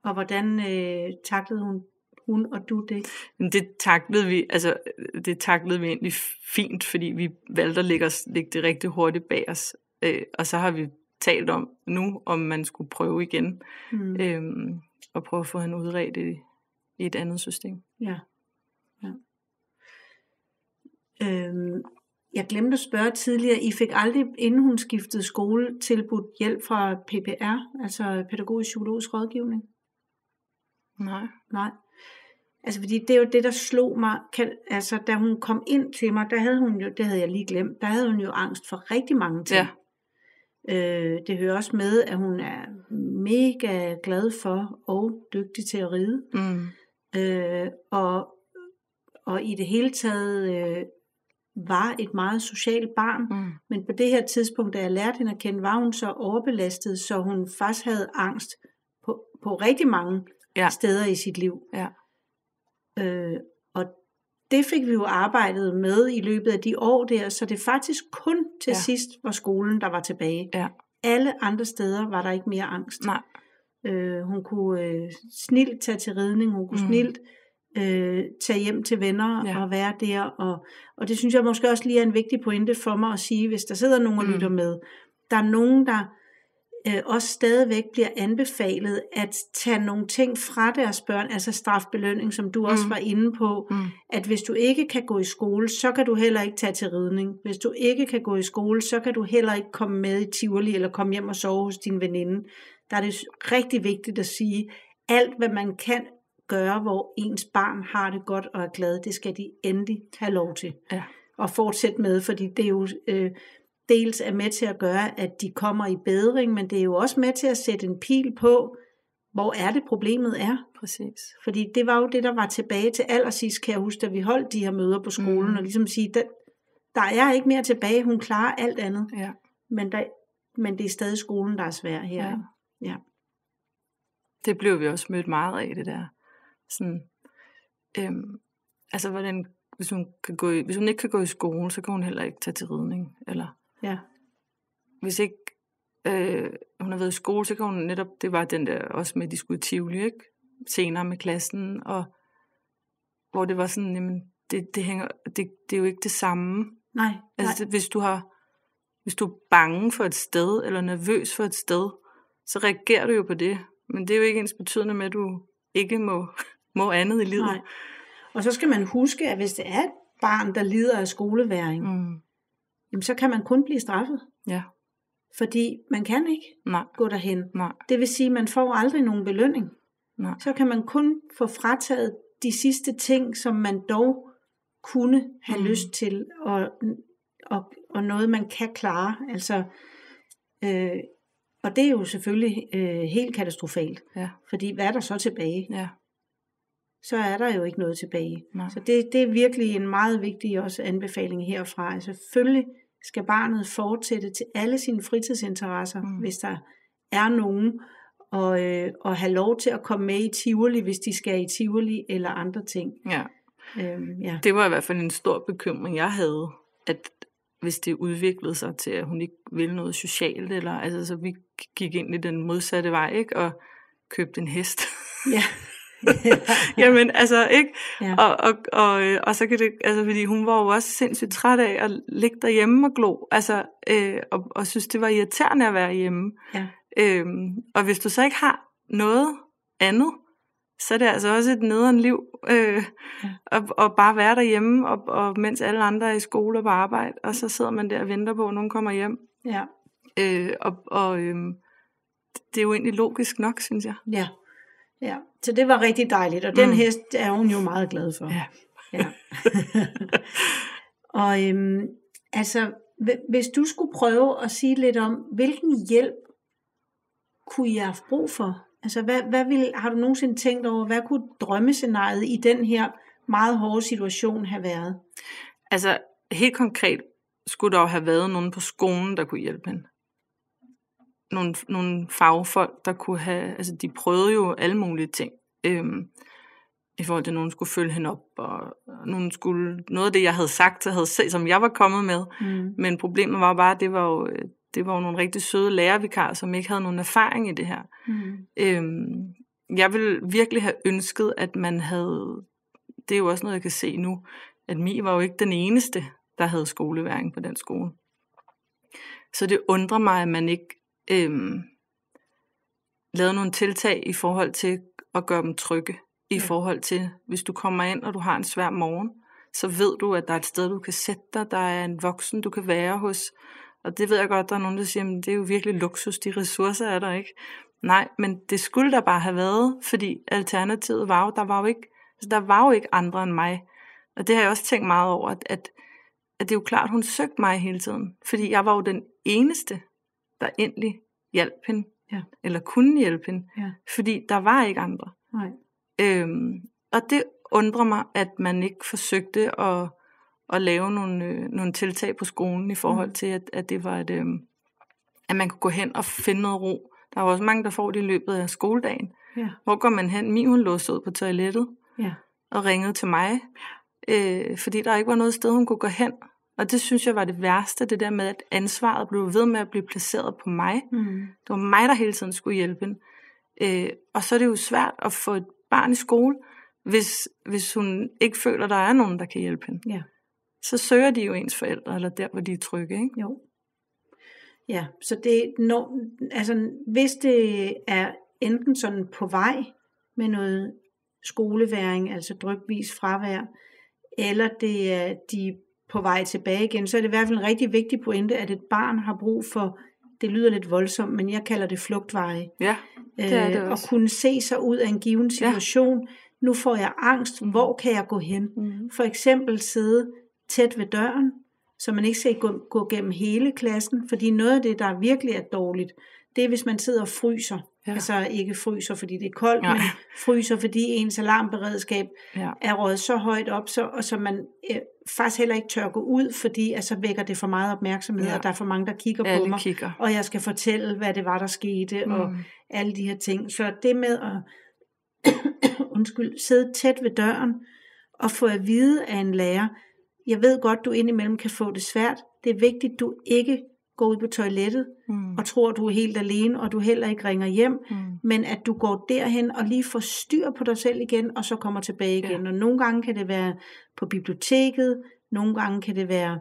Og hvordan øh, taklede hun hun og du det? Det taklede vi, altså det taklede vi egentlig fint, fordi vi valgte at lægge, os, lægge det rigtig hurtigt bag os. Øh, og så har vi talt om nu, om man skulle prøve igen, mm. øhm, og prøve at få hende udredt i, i et andet system. Ja. ja. Øhm, jeg glemte at spørge tidligere, I fik aldrig, inden hun skiftede skole, tilbudt hjælp fra PPR, altså pædagogisk psykologisk rådgivning? Nej. Nej. Altså fordi det er jo det, der slog mig, kan, altså da hun kom ind til mig, der havde hun jo, det havde jeg lige glemt, der havde hun jo angst for rigtig mange ting. Ja. Øh, det hører også med, at hun er mega glad for og dygtig til at ride. Mm. Øh, og, og i det hele taget øh, var et meget socialt barn, mm. men på det her tidspunkt, da jeg lærte hende at kende, var hun så overbelastet, så hun faktisk havde angst på, på rigtig mange ja. steder i sit liv. Ja. Øh, og det fik vi jo arbejdet med i løbet af de år der, så det faktisk kun til ja. sidst var skolen, der var tilbage. Ja. Alle andre steder var der ikke mere angst. Nej. Øh, hun kunne øh, snilt tage til ridning, hun kunne mm. snilt øh, tage hjem til venner ja. og være der. Og, og det synes jeg måske også lige er en vigtig pointe for mig at sige, hvis der sidder nogen og mm. lytter med. Der er nogen, der øh, også stadigvæk bliver anbefalet at tage nogle ting fra deres børn, altså strafbelønning, som du også mm. var inde på, mm. at hvis du ikke kan gå i skole, så kan du heller ikke tage til ridning. Hvis du ikke kan gå i skole, så kan du heller ikke komme med i Tivoli eller komme hjem og sove hos din veninde. Der er det rigtig vigtigt at sige, alt hvad man kan gøre, hvor ens barn har det godt og er glad, det skal de endelig have lov til. Ja. Og fortsætte med, fordi det er jo øh, dels er med til at gøre, at de kommer i bedring, men det er jo også med til at sætte en pil på, hvor er det problemet er. Præcis. Fordi det var jo det, der var tilbage til allersidst, kan jeg huske, da vi holdt de her møder på skolen, mm. og ligesom sige, der, der er ikke mere tilbage, hun klarer alt andet. Ja. Men, der, men det er stadig skolen, der er svær her. Ja. Ja. Det blev vi også mødt meget af, det der. Sådan, øhm, altså, hvordan, hvis hun, kan gå i, hvis hun ikke kan gå i skole, så kan hun heller ikke tage til ridning. Eller Ja. Hvis ikke øh, hun har været i skole, så kan hun netop, det var den der også med, de skulle i Tivoli, ikke? senere med klassen, og hvor det var sådan, jamen, det, det, hænger, det, det er jo ikke det samme. Nej. Altså, nej. hvis du har, hvis du er bange for et sted, eller nervøs for et sted, så reagerer du jo på det. Men det er jo ikke ens betydende med, at du ikke må, [LAUGHS] må andet i livet. Nej. Og så skal man huske, at hvis det er et barn, der lider af skoleværing, mm jamen så kan man kun blive straffet. Ja. Fordi man kan ikke Nej. gå derhen. Nej. Det vil sige, at man får aldrig nogen belønning. Nej. Så kan man kun få frataget de sidste ting, som man dog kunne have mm. lyst til, og, og, og noget man kan klare. Altså, øh, og det er jo selvfølgelig øh, helt katastrofalt. Ja. Fordi hvad er der så tilbage? Ja. Så er der jo ikke noget tilbage. Nej. Så det, det er virkelig en meget vigtig også anbefaling herfra. Altså selvfølgelig skal barnet fortsætte til alle sine fritidsinteresser, mm. hvis der er nogen, og, øh, og have lov til at komme med i Tivoli, hvis de skal i Tivoli eller andre ting. Ja. Øhm, ja. Det var i hvert fald en stor bekymring, jeg havde, at hvis det udviklede sig til, at hun ikke ville noget socialt, eller altså, så vi gik ind i den modsatte vej, ikke, og købte en hest. Ja. [LAUGHS] Jamen, altså, ikke? Ja. Og, og, og, øh, og så kan det, altså, fordi hun var jo også sindssygt træt af at ligge derhjemme og glo, altså, øh, og, og synes, det var irriterende at være hjemme. Ja. Øhm, og hvis du så ikke har noget andet, så er det altså også et nederen liv, øh, og, og bare være derhjemme, og, og mens alle andre er i skole og på arbejde, og så sidder man der og venter på, at nogen kommer hjem. Ja. Øh, og og øh, det er jo egentlig logisk nok, synes jeg. Ja. Ja, så det var rigtig dejligt, og den mm. hest er hun jo meget glad for. Ja. ja. [LAUGHS] og øhm, altså, hvis du skulle prøve at sige lidt om, hvilken hjælp kunne jeg have brug for? Altså, hvad, hvad vil, har du nogensinde tænkt over, hvad kunne drømmescenariet i den her meget hårde situation have været? Altså, helt konkret skulle der jo have været nogen på skolen, der kunne hjælpe hende nogle, nogle fagfolk, der kunne have, altså de prøvede jo alle mulige ting, øhm, i forhold til, at nogen skulle følge hende op, og nogen skulle, noget af det, jeg havde sagt, havde set, som jeg var kommet med, mm. men problemet var bare, at det var jo, det var jo nogle rigtig søde lærervikarer, som ikke havde nogen erfaring i det her. Mm. Øhm, jeg vil virkelig have ønsket, at man havde, det er jo også noget, jeg kan se nu, at Mi var jo ikke den eneste, der havde skoleværing på den skole. Så det undrer mig, at man ikke øhm, lavede nogle tiltag i forhold til at gøre dem trygge. I ja. forhold til, hvis du kommer ind, og du har en svær morgen, så ved du, at der er et sted, du kan sætte dig, der er en voksen, du kan være hos. Og det ved jeg godt, der er nogen, der siger, at det er jo virkelig luksus, de ressourcer er der ikke. Nej, men det skulle der bare have været, fordi alternativet var jo, der var jo ikke, altså der var jo ikke andre end mig. Og det har jeg også tænkt meget over, at, at, at det er jo klart, hun søgte mig hele tiden. Fordi jeg var jo den eneste, der endelig hjalp hende. Ja. Eller kunne hjælpe hende. Ja. Fordi der var ikke andre. Nej. Øhm, og det undrer mig, at man ikke forsøgte at, at lave nogle, øh, nogle tiltag på skolen i forhold mm. til, at, at det var et, øh, at man kunne gå hen og finde noget ro. Der er også mange, der får det i løbet af skoledagen. Ja. Hvor går man hen? Min, hun låste ud på toilettet ja. og ringede til mig, øh, fordi der ikke var noget sted, hun kunne gå hen. Og det synes jeg var det værste, det der med, at ansvaret blev ved med at blive placeret på mig. Mm. Det var mig, der hele tiden skulle hjælpe hende. Øh, og så er det jo svært at få et barn i skole, hvis, hvis hun ikke føler, der er nogen, der kan hjælpe hende. Ja. Så søger de jo ens forældre, eller der, hvor de er trygge. Ikke? Jo. Ja, så det, når, altså, hvis det er enten sådan på vej med noget skoleværing, altså drygvis fravær, eller det er de på vej tilbage igen, så er det i hvert fald en rigtig vigtig pointe, at et barn har brug for, det lyder lidt voldsomt, men jeg kalder det flugtveje. Ja, det er det også. At kunne se sig ud af en given situation. Ja. Nu får jeg angst, hvor kan jeg gå hen? Mm. For eksempel sidde tæt ved døren, så man ikke skal gå, gå gennem hele klassen, fordi noget af det, der virkelig er dårligt, det er, hvis man sidder og fryser. Ja. Altså ikke fryser, fordi det er koldt, ja. men fryser, fordi ens alarmberedskab ja. er røget så højt op, så, og så man øh, faktisk heller ikke tør gå ud, fordi altså, vækker det for meget opmærksomhed, ja. og der er for mange, der kigger alle på mig, kigger. og jeg skal fortælle, hvad det var, der skete, mm. og alle de her ting. Så det med at [COUGHS] undskyld, sidde tæt ved døren, og få at vide af en lærer, jeg ved godt, du indimellem kan få det svært. Det er vigtigt, du ikke går ud på toilettet mm. og tror, du er helt alene, og du heller ikke ringer hjem, mm. men at du går derhen og lige får styr på dig selv igen, og så kommer tilbage igen. Ja. Og nogle gange kan det være på biblioteket, nogle gange kan det være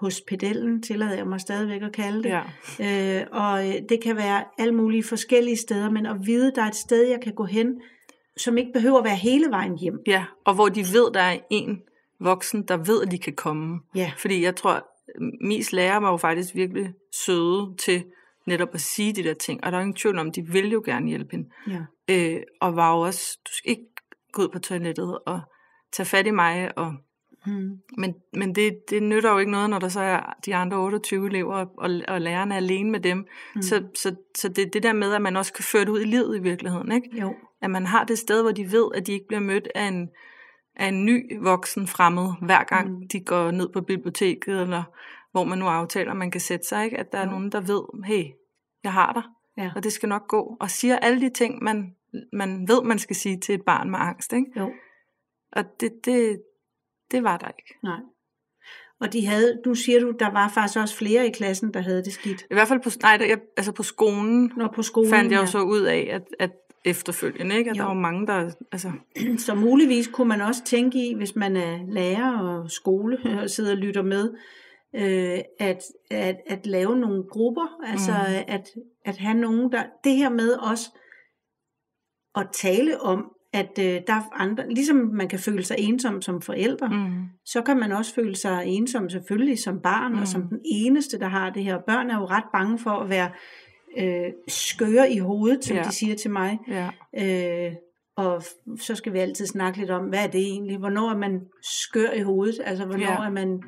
hos pedellen, tillader jeg mig stadigvæk at kalde det. Ja. Øh, og øh, det kan være alle mulige forskellige steder, men at vide, at der er et sted, jeg kan gå hen, som ikke behøver at være hele vejen hjem. Ja, og hvor de ved, der er en, voksen, der ved, at de kan komme. Ja. Fordi jeg tror, mis lærer var jo faktisk virkelig søde til netop at sige de der ting. Og der er ingen tvivl om, de vil jo gerne hjælpe hende. Ja. Øh, og var jo også, du skal ikke gå ud på toilettet og tage fat i mig. Og, hmm. Men, men det, det nytter jo ikke noget, når der så er de andre 28 elever, og, og lærerne er alene med dem. Hmm. Så, så, så det det der med, at man også kan føre det ud i livet i virkeligheden. Ikke? Jo. At man har det sted, hvor de ved, at de ikke bliver mødt af en af en ny voksen fremmed, hver gang mm. de går ned på biblioteket, eller hvor man nu aftaler, man kan sætte sig, ikke? at der er nogen, der ved, hey, jeg har dig, ja. og det skal nok gå, og siger alle de ting, man, man ved, man skal sige til et barn med angst. Ikke? Jo. Og det, det, det var der ikke. Nej. Og de havde, nu siger du, der var faktisk også flere i klassen, der havde det skidt. I hvert fald på, nej, der, altså på skolen, Nå, på skolen fandt jeg jo ja. så ud af, at, at efterfølgende, ikke? At jo. der er mange, der... Altså... [CLEARS THROAT] Så muligvis kunne man også tænke i, hvis man er lærer og skole [LAUGHS] og sidder og lytter med, øh, at, at, at lave nogle grupper, altså mm. at, at have nogen, der... Det her med også at tale om, at øh, der er andre, ligesom man kan føle sig ensom som forældre, mm. så kan man også føle sig ensom selvfølgelig som barn, mm. og som den eneste, der har det her. Børn er jo ret bange for at være øh, skøre i hovedet, som ja. de siger til mig. Ja. Øh, og så skal vi altid snakke lidt om, hvad er det egentlig? Hvornår er man skør i hovedet? Altså, hvornår ja. er man...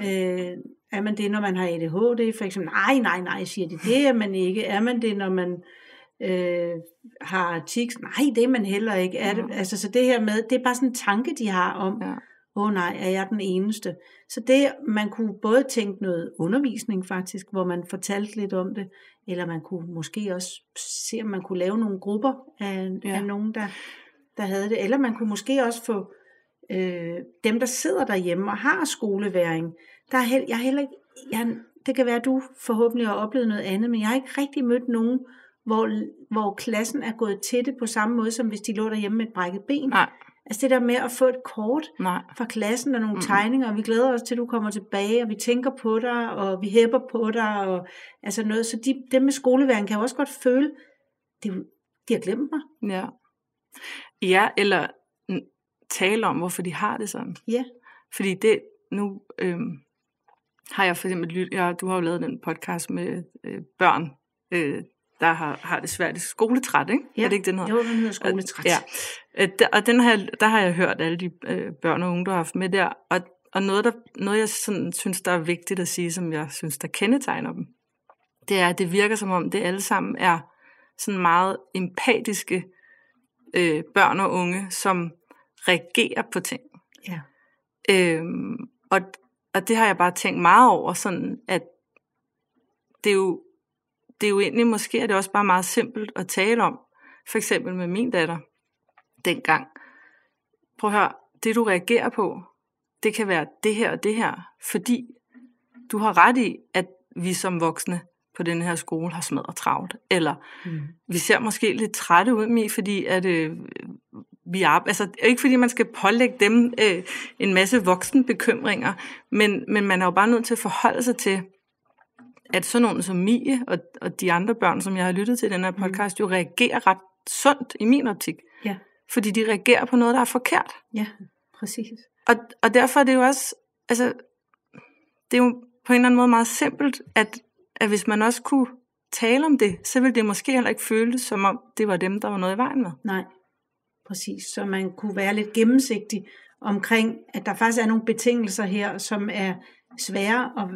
Øh, er man det, når man har ADHD? For eksempel, nej, nej, nej, siger de. Det er man ikke. Er man det, når man øh, har tics? Nej, det er man heller ikke. Er det, altså, så det her med, det er bare sådan en tanke, de har om, ja åh oh, nej, er jeg den eneste? Så det, man kunne både tænke noget undervisning faktisk, hvor man fortalte lidt om det, eller man kunne måske også se, om man kunne lave nogle grupper af, ja. af nogen, der, der havde det, eller man kunne måske også få øh, dem, der sidder derhjemme og har skoleværing, der er held, jeg heller ikke, jeg, det kan være, at du forhåbentlig har oplevet noget andet, men jeg har ikke rigtig mødt nogen, hvor, hvor klassen er gået til det på samme måde, som hvis de lå derhjemme med et brækket ben. Nej. Altså det der med at få et kort Nej. fra klassen og nogle Mm. tegninger, og vi glæder os til, at du kommer tilbage, og vi tænker på dig, og vi hæpper på dig, og altså noget. Så de, dem med skoleværen kan jo også godt føle, det, de har glemt mig. Ja. Ja, eller tale om, hvorfor de har det sådan. Ja. Fordi det, nu øhm, har jeg for eksempel lyttet, ja, du har jo lavet den podcast med øh, børn, øh, der har, har det svært i skoletræt, ikke? Ja. Er det ikke den hedder? Jo, den hedder skoletræt. Ja, Øh, der- og den jeg- der har jeg hørt alle de øh, børn og unge, du har haft med der, og, og noget, der, noget jeg sådan, synes, der er vigtigt at sige, som jeg synes, der kendetegner dem, det er, at det virker som om, det alle sammen er sådan meget empatiske øh, børn og unge, som reagerer på ting. Ja. Øhm, og, og det har jeg bare tænkt meget over, sådan at det er jo, det er jo egentlig, måske er det også bare meget simpelt at tale om. For eksempel med min datter dengang. Prøv at høre, det du reagerer på, det kan være det her og det her, fordi du har ret i, at vi som voksne på den her skole har smadret travlt. Eller Mm. vi ser måske lidt trætte ud med, fordi at, øh, vi er, altså ikke fordi man skal pålægge dem øh, en masse voksenbekymringer, men, men man er jo bare nødt til at forholde sig til, at sådan nogen som Mie og, og de andre børn, som jeg har lyttet til i den her podcast, jo reagerer ret sundt i min optik. Ja. Fordi de reagerer på noget, der er forkert. Ja, præcis. Og, og derfor er det jo også, altså, det er jo på en eller anden måde meget simpelt, at, at hvis man også kunne tale om det, så ville det måske heller ikke føles, som om det var dem, der var noget i vejen med. Nej, præcis. Så man kunne være lidt gennemsigtig omkring, at der faktisk er nogle betingelser her, som er svære, og,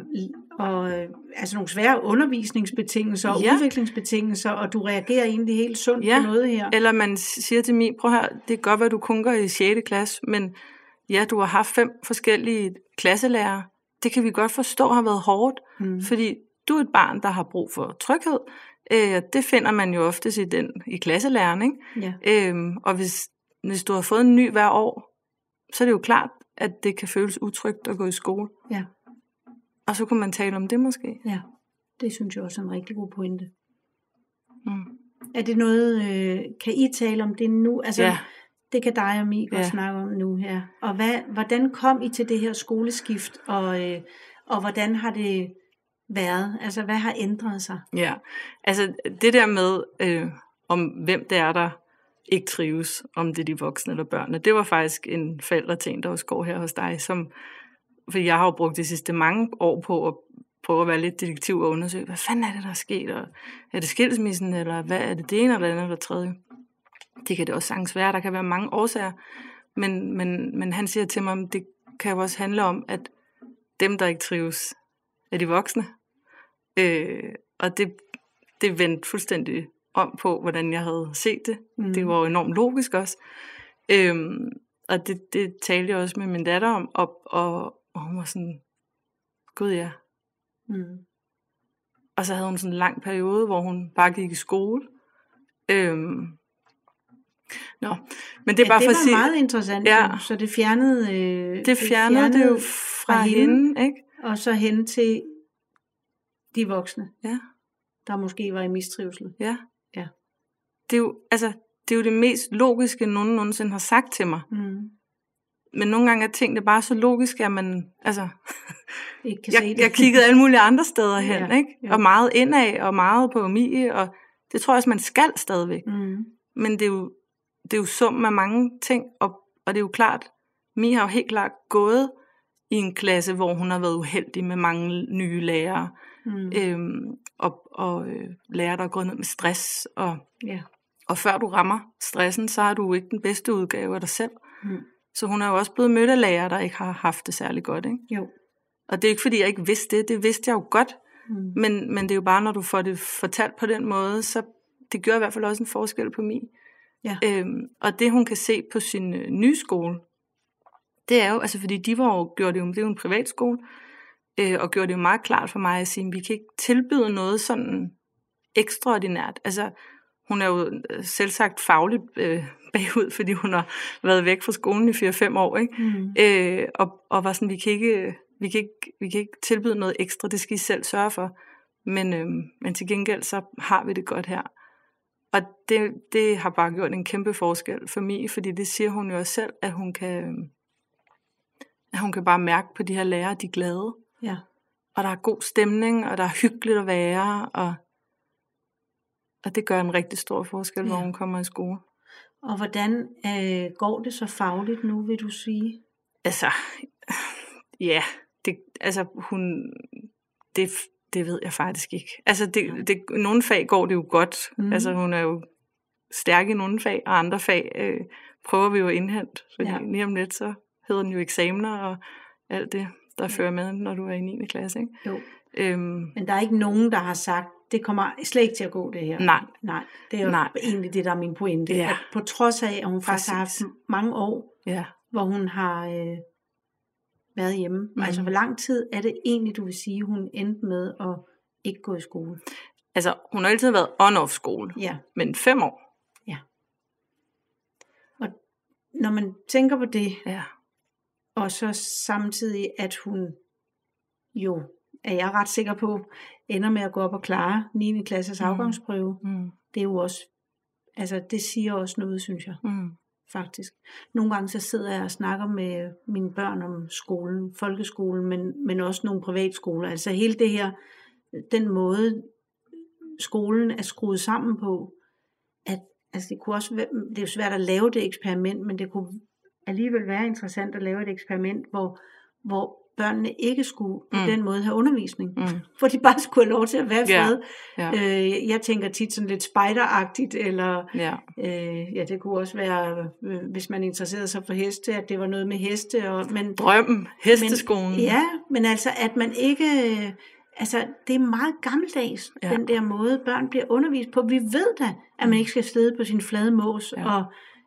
og altså nogle svære undervisningsbetingelser og Ja. udviklingsbetingelser, og du reagerer egentlig helt sundt Ja. på noget her. Eller man siger til mig, prøv her, det kan godt være, du kun går i 6. klasse, men ja, du har haft fem forskellige klasselærere. Det kan vi godt forstå har været hårdt, Mm. fordi du er et barn, der har brug for tryghed. Øh, det finder man jo oftest i, den, i klasselæreren, ikke? Ja. Øhm, og hvis, hvis du har fået en ny hver år, så er det jo klart, at det kan føles utrygt at gå i skole. Ja. Og så kunne man tale om det måske. ja, det synes jeg også er en rigtig god pointe. Mm. Er det noget, øh, kan I tale om det nu? Altså, Ja. det kan dig og mig godt Ja. snakke om nu her. Og hvad, hvordan kom I til det her skoleskift, og, øh, og hvordan har det været? Altså, hvad har ændret sig? Ja, altså det der med, øh, om hvem det er, der ikke trives, om det er de voksne eller børnene, det var faktisk en forældreting, der også går her hos dig, som, fordi jeg har jo brugt de sidste mange år på at prøve at være lidt detektiv og undersøge, hvad fanden er det, der er sket, og er det skilsmissen, eller hvad er det det ene, eller det andet, eller tredje. Det kan det også sagtens være, der kan være mange årsager, men, men, men han siger til mig, at det kan jo også handle om, at dem, der ikke trives, er de voksne. Øh, og det, det vendte fuldstændig om på, hvordan jeg havde set det. Mm. Det var jo enormt logisk også. Øhm, og det, det talte jeg også med min datter om, og, og, og hun var sådan, gud ja. Mm. Og så havde hun sådan en lang periode, hvor hun bare gik i skole. Øhm, nå, men det er ja, bare det for var at sige, meget interessant. Ja. Så det fjernede... Øh, det fjernede det jo fra, fra hende. hende, ikke? Og så hen til de voksne, Ja. der måske var i mistrivsel. Ja. Ja. Det er jo, altså, det er jo det mest logiske, nogen nogensinde har sagt til mig. Mm. Men nogle gange er tingene bare så logiske, at man, altså, [LAUGHS] Ikke kan se jeg, det. jeg kiggede alle mulige andre steder hen, Ja, ja, ikke? jo. Og meget indad, og meget på Mie, og det tror jeg også, man skal stadigvæk. Mm. Men det er jo, det er jo summen af mange ting, og, og det er jo klart, Mie har jo helt klart gået i en klasse, hvor hun har været uheldig med mange nye lærere, Mm. øhm, og, og øh, lærere, der er gået ned med stress, og, Ja. Og før du rammer stressen, så har du ikke den bedste udgave af dig selv. Mm. Så hun er jo også blevet mødt af lærere, der ikke har haft det særlig godt, ikke? Jo. Og det er ikke, fordi jeg ikke vidste det, det vidste jeg jo godt, Mm. men, men det er jo bare, når du får det fortalt på den måde, så det gør i hvert fald også en forskel på mig. Ja. Øhm, og det hun kan se på sin øh, nye skole, det er jo, altså fordi de var jo, gjorde det jo, det er jo en privatskole, øh, og gjorde det jo meget klart for mig at sige, at vi kan ikke tilbyde noget sådan ekstraordinært. Altså, hun er jo øh, selvsagt fagligt øh, [LAUGHS] bagud, fordi hun har været væk fra skolen i 4-5 år, ikke? Mm. Øh, og, og var sådan, vi kan, ikke, vi, kan ikke, vi kan ikke tilbyde noget ekstra, det skal I selv sørge for. Men, øh, men til gengæld, så har vi det godt her. og det, det har bare gjort en kæmpe forskel for mig, fordi det siger hun jo også selv, at hun kan, at hun kan bare mærke på de her lærere, de er glade. Ja. Og der er god stemning, og der er hyggeligt at være, og, og det gør en rigtig stor forskel, ja. hvor hun kommer i skole. Og hvordan øh, går det så fagligt nu, vil du sige? Altså, ja, det, altså hun, det, det ved jeg faktisk ikke. Altså, det, det, nogle fag går det jo godt. Mm. Altså, hun er jo stærk i nogle fag, og andre fag øh, prøver vi jo at indhente. Fordi ja. lige om lidt, så hedder den jo eksamener og alt det, der ja. fører med, når du er i 9. klasse. Ikke? Jo. Øhm, Men der er ikke nogen, der har sagt, det kommer slet ikke til at gå det her. Nej. Nej, det er jo Nej. egentlig det, der er min pointe. Ja. At på trods af, at hun Præcis. faktisk har haft mange år, ja. hvor hun har øh, været hjemme. Mm. Altså, hvor lang tid er det egentlig, du vil sige, hun endte med at ikke gå i skole? Altså, hun har altid været on-off skole. Ja. Men fem år. Ja. Og når man tænker på det, ja. og så samtidig, at hun jo, er jeg ret sikker på, ender med at gå op og klare 9. klasses mm. afgangsprøve. Mm. Det er jo også, altså det siger også noget, synes jeg. Mm faktisk. Nogle gange så sidder jeg og snakker med mine børn om skolen, folkeskolen, men, men også nogle privatskoler. Altså hele det her, den måde skolen er skruet sammen på, at altså det kunne også være, det er jo svært at lave det eksperiment, men det kunne alligevel være interessant at lave et eksperiment, hvor, hvor børnene ikke skulle på mm. den måde have undervisning. Mm. [LAUGHS] For de bare skulle have lov til at være fred. Yeah. Yeah. Øh, jeg tænker tit sådan lidt spideragtigt, eller yeah. øh, ja, det kunne også være, øh, hvis man interesserede sig for heste, at det var noget med heste. Og, men, Drømmen, hesteskolen. Men, ja, men altså, at man ikke... Altså, det er meget gammeldags, ja. den der måde, børn bliver undervist på. Vi ved da, at man mm. ikke skal sidde på sin flade mås, ja. og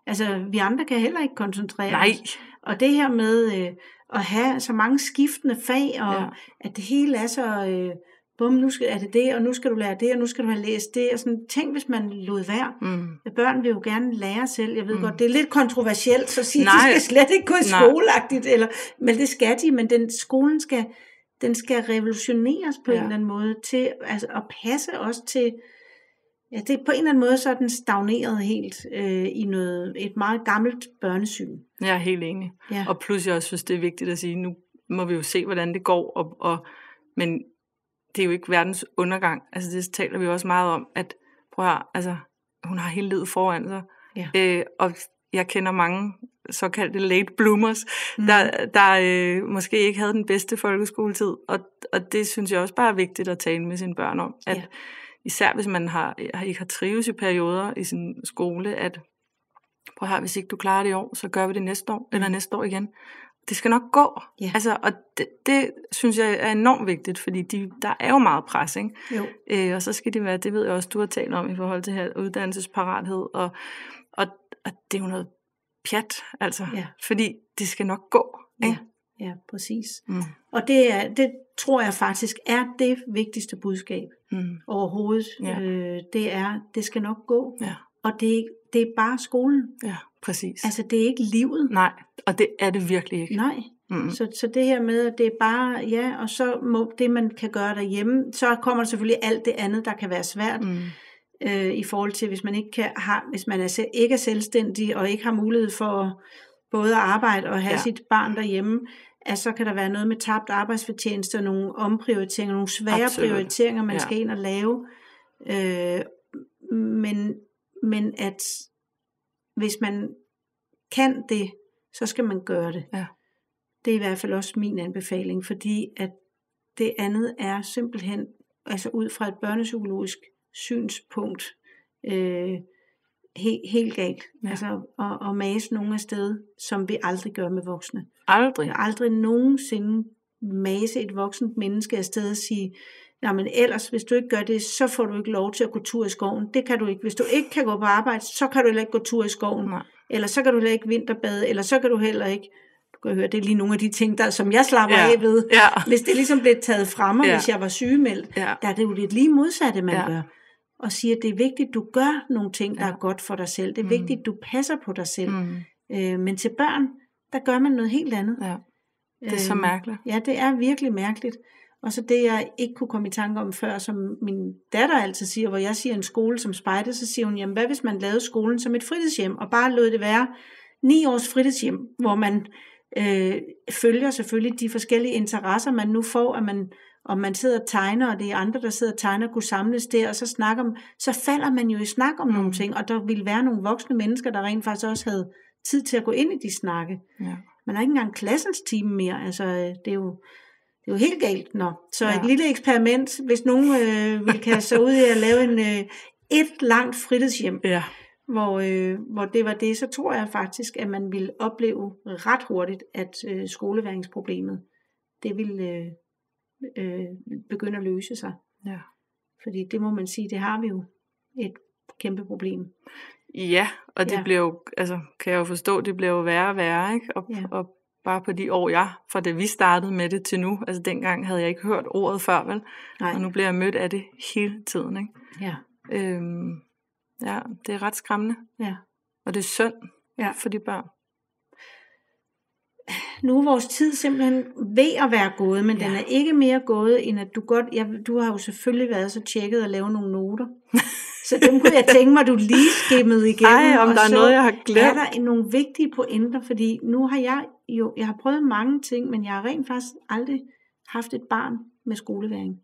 altså, vi andre kan heller ikke koncentrere Nej. os. Og det her med... Øh, at have så mange skiftende fag, og Ja. at det hele er så, øh, bum, nu skal, er det det, og nu skal du lære det, og nu skal du have læst det, og sådan, tænk hvis man lod være. Mm. Børn vil jo gerne lære selv, jeg ved Mm. godt, det er lidt kontroversielt, så at sige, Nej. de skal slet ikke gå i skoleagtigt, eller, men det skal de, men den skolen skal, den skal revolutioneres på. Ja. en eller anden måde, til altså, at passe også til, ja, det er på en eller anden måde, så den stagneret helt øh, i noget, et meget gammelt børnesyn. Jeg er helt enig. Ja. Og plus jeg også synes, det er vigtigt at sige, nu må vi jo se, hvordan det går. Og, og, men det er jo ikke verdens undergang. Altså det taler vi jo også meget om, at prøv at altså, hun har hele livet foran sig. Ja. Øh, og jeg kender mange såkaldte late bloomers, mm. der, der øh, måske ikke havde den bedste folkeskoletid. Og, og det synes jeg også bare er vigtigt at tale med sine børn om. At Ja. Især hvis man har, ikke har trives i perioder i sin skole, at prøv her, hvis ikke du klarer det i år, så gør vi det næste år, eller næste år igen. Det skal nok gå. Ja. Altså, og det, det synes jeg er enormt vigtigt, fordi de, der er jo meget pres, ikke? Jo. Øh, og så skal det være, det ved jeg også, du har talt om i forhold til her uddannelsesparathed, og, og, og det er jo noget pjat, altså, Ja. fordi det skal nok gå. Ikke? Ja, ja, præcis. Mm. Og det, er, det tror jeg faktisk er det vigtigste budskab Mm. overhovedet. Ja. Øh, det er, det skal nok gå. Ja. Og det, er- det er bare skolen. ja, præcis. Altså, det er ikke livet. Nej, og det er det virkelig ikke. Nej. Mm. Så, så det her med, at det er bare, ja, og så må det, man kan gøre derhjemme, så kommer der selvfølgelig alt det andet, der kan være svært. Mm. øh, i forhold til, hvis man ikke kan har, hvis man er, ikke er selvstændig og ikke har mulighed for både at arbejde og have. Ja. sit barn derhjemme, at så kan der være noget med tabt arbejdsfortjeneste og nogle omprioriteringer, nogle svære Absolut. prioriteringer, man Ja. skal ind og lave. Øh, men, men at hvis man kan det, så skal man gøre det. Ja. Det er i hvert fald også min anbefaling, fordi at det andet er simpelthen, altså ud fra et børnepsykologisk synspunkt, øh, he, helt galt. Ja. Altså at, at mase nogen af sted, som vi aldrig gør med voksne. Aldrig. Aldrig nogensinde mase et voksent menneske afsted og sige, men ellers, hvis du ikke gør det, så får du ikke lov til at gå tur i skoven. Det kan du ikke. Hvis du ikke kan gå på arbejde, så kan du heller ikke gå tur i skoven. Nej. Eller så kan du heller ikke vinterbade, eller så kan du heller ikke... Du kan høre, det er lige nogle af de ting, der, som jeg slapper Ja. af ved. Ja. Hvis det ligesom blev taget fra mig, Ja. hvis jeg var sygemeldt, Ja. der er det jo lidt lige modsatte, man Ja. gør. Og siger, at det er vigtigt, du gør nogle ting, der Ja. er godt for dig selv. Det er Mm. vigtigt, du passer på dig selv. Mm. Øh, men til børn, der gør man noget helt andet. Ja. Det er så Øhm, mærkeligt. Ja, det er virkelig mærkeligt. Og så det, jeg ikke kunne komme i tanke om før, som min datter altid siger, hvor jeg siger en skole som spejder, så siger hun, jamen hvad hvis man lavede skolen som et fritidshjem, og bare lod det være ni års fritidshjem, hvor man øh, følger selvfølgelig de forskellige interesser, man nu får, at man, om man sidder og tegner, og det er andre, der sidder og tegner, kunne samles der, og så snakker om, så falder man jo i snak om mm. nogle ting, og der ville være nogle voksne mennesker, der rent faktisk også havde tid til at gå ind i de snakke. Ja. Man har ikke engang klassens time mere, altså det er jo, det er jo helt galt. Nå. Så ja. et lille eksperiment, hvis nogen øh, vil kaste sig ud i at lave en, øh, et langt fritidshjem, ja. hvor, øh, hvor det var det, så tror jeg faktisk, at man ville opleve ret hurtigt, at øh, skoleværingsproblemet, det ville øh, øh, begynde at løse sig. Ja. Fordi det må man sige, det har vi jo et kæmpe problem. Ja, og det ja. bliver jo, altså kan jeg jo forstå, det bliver jo værre og værre, ikke? Og, ja. og bare på de år, jeg, fra da vi startede med det til nu, altså dengang havde jeg ikke hørt ordet før, vel? Nej. Og nu bliver jeg mødt af det hele tiden, ikke? Ja. Øhm, ja, det er ret skræmmende. Ja. Og det er synd ja. for de børn. Nu er vores tid simpelthen ved at være gået, men ja. den er ikke mere gået, end at du godt, ja, du har jo selvfølgelig været så tjekket at lave nogle noter. [LAUGHS] Så dem kunne jeg tænke mig, du lige skimmede igennem. Ej, om der er noget, jeg har glemt. Er der nogle vigtige pointer, fordi nu har jeg jo, jeg har prøvet mange ting, men jeg har rent faktisk aldrig haft et barn med skoleværing.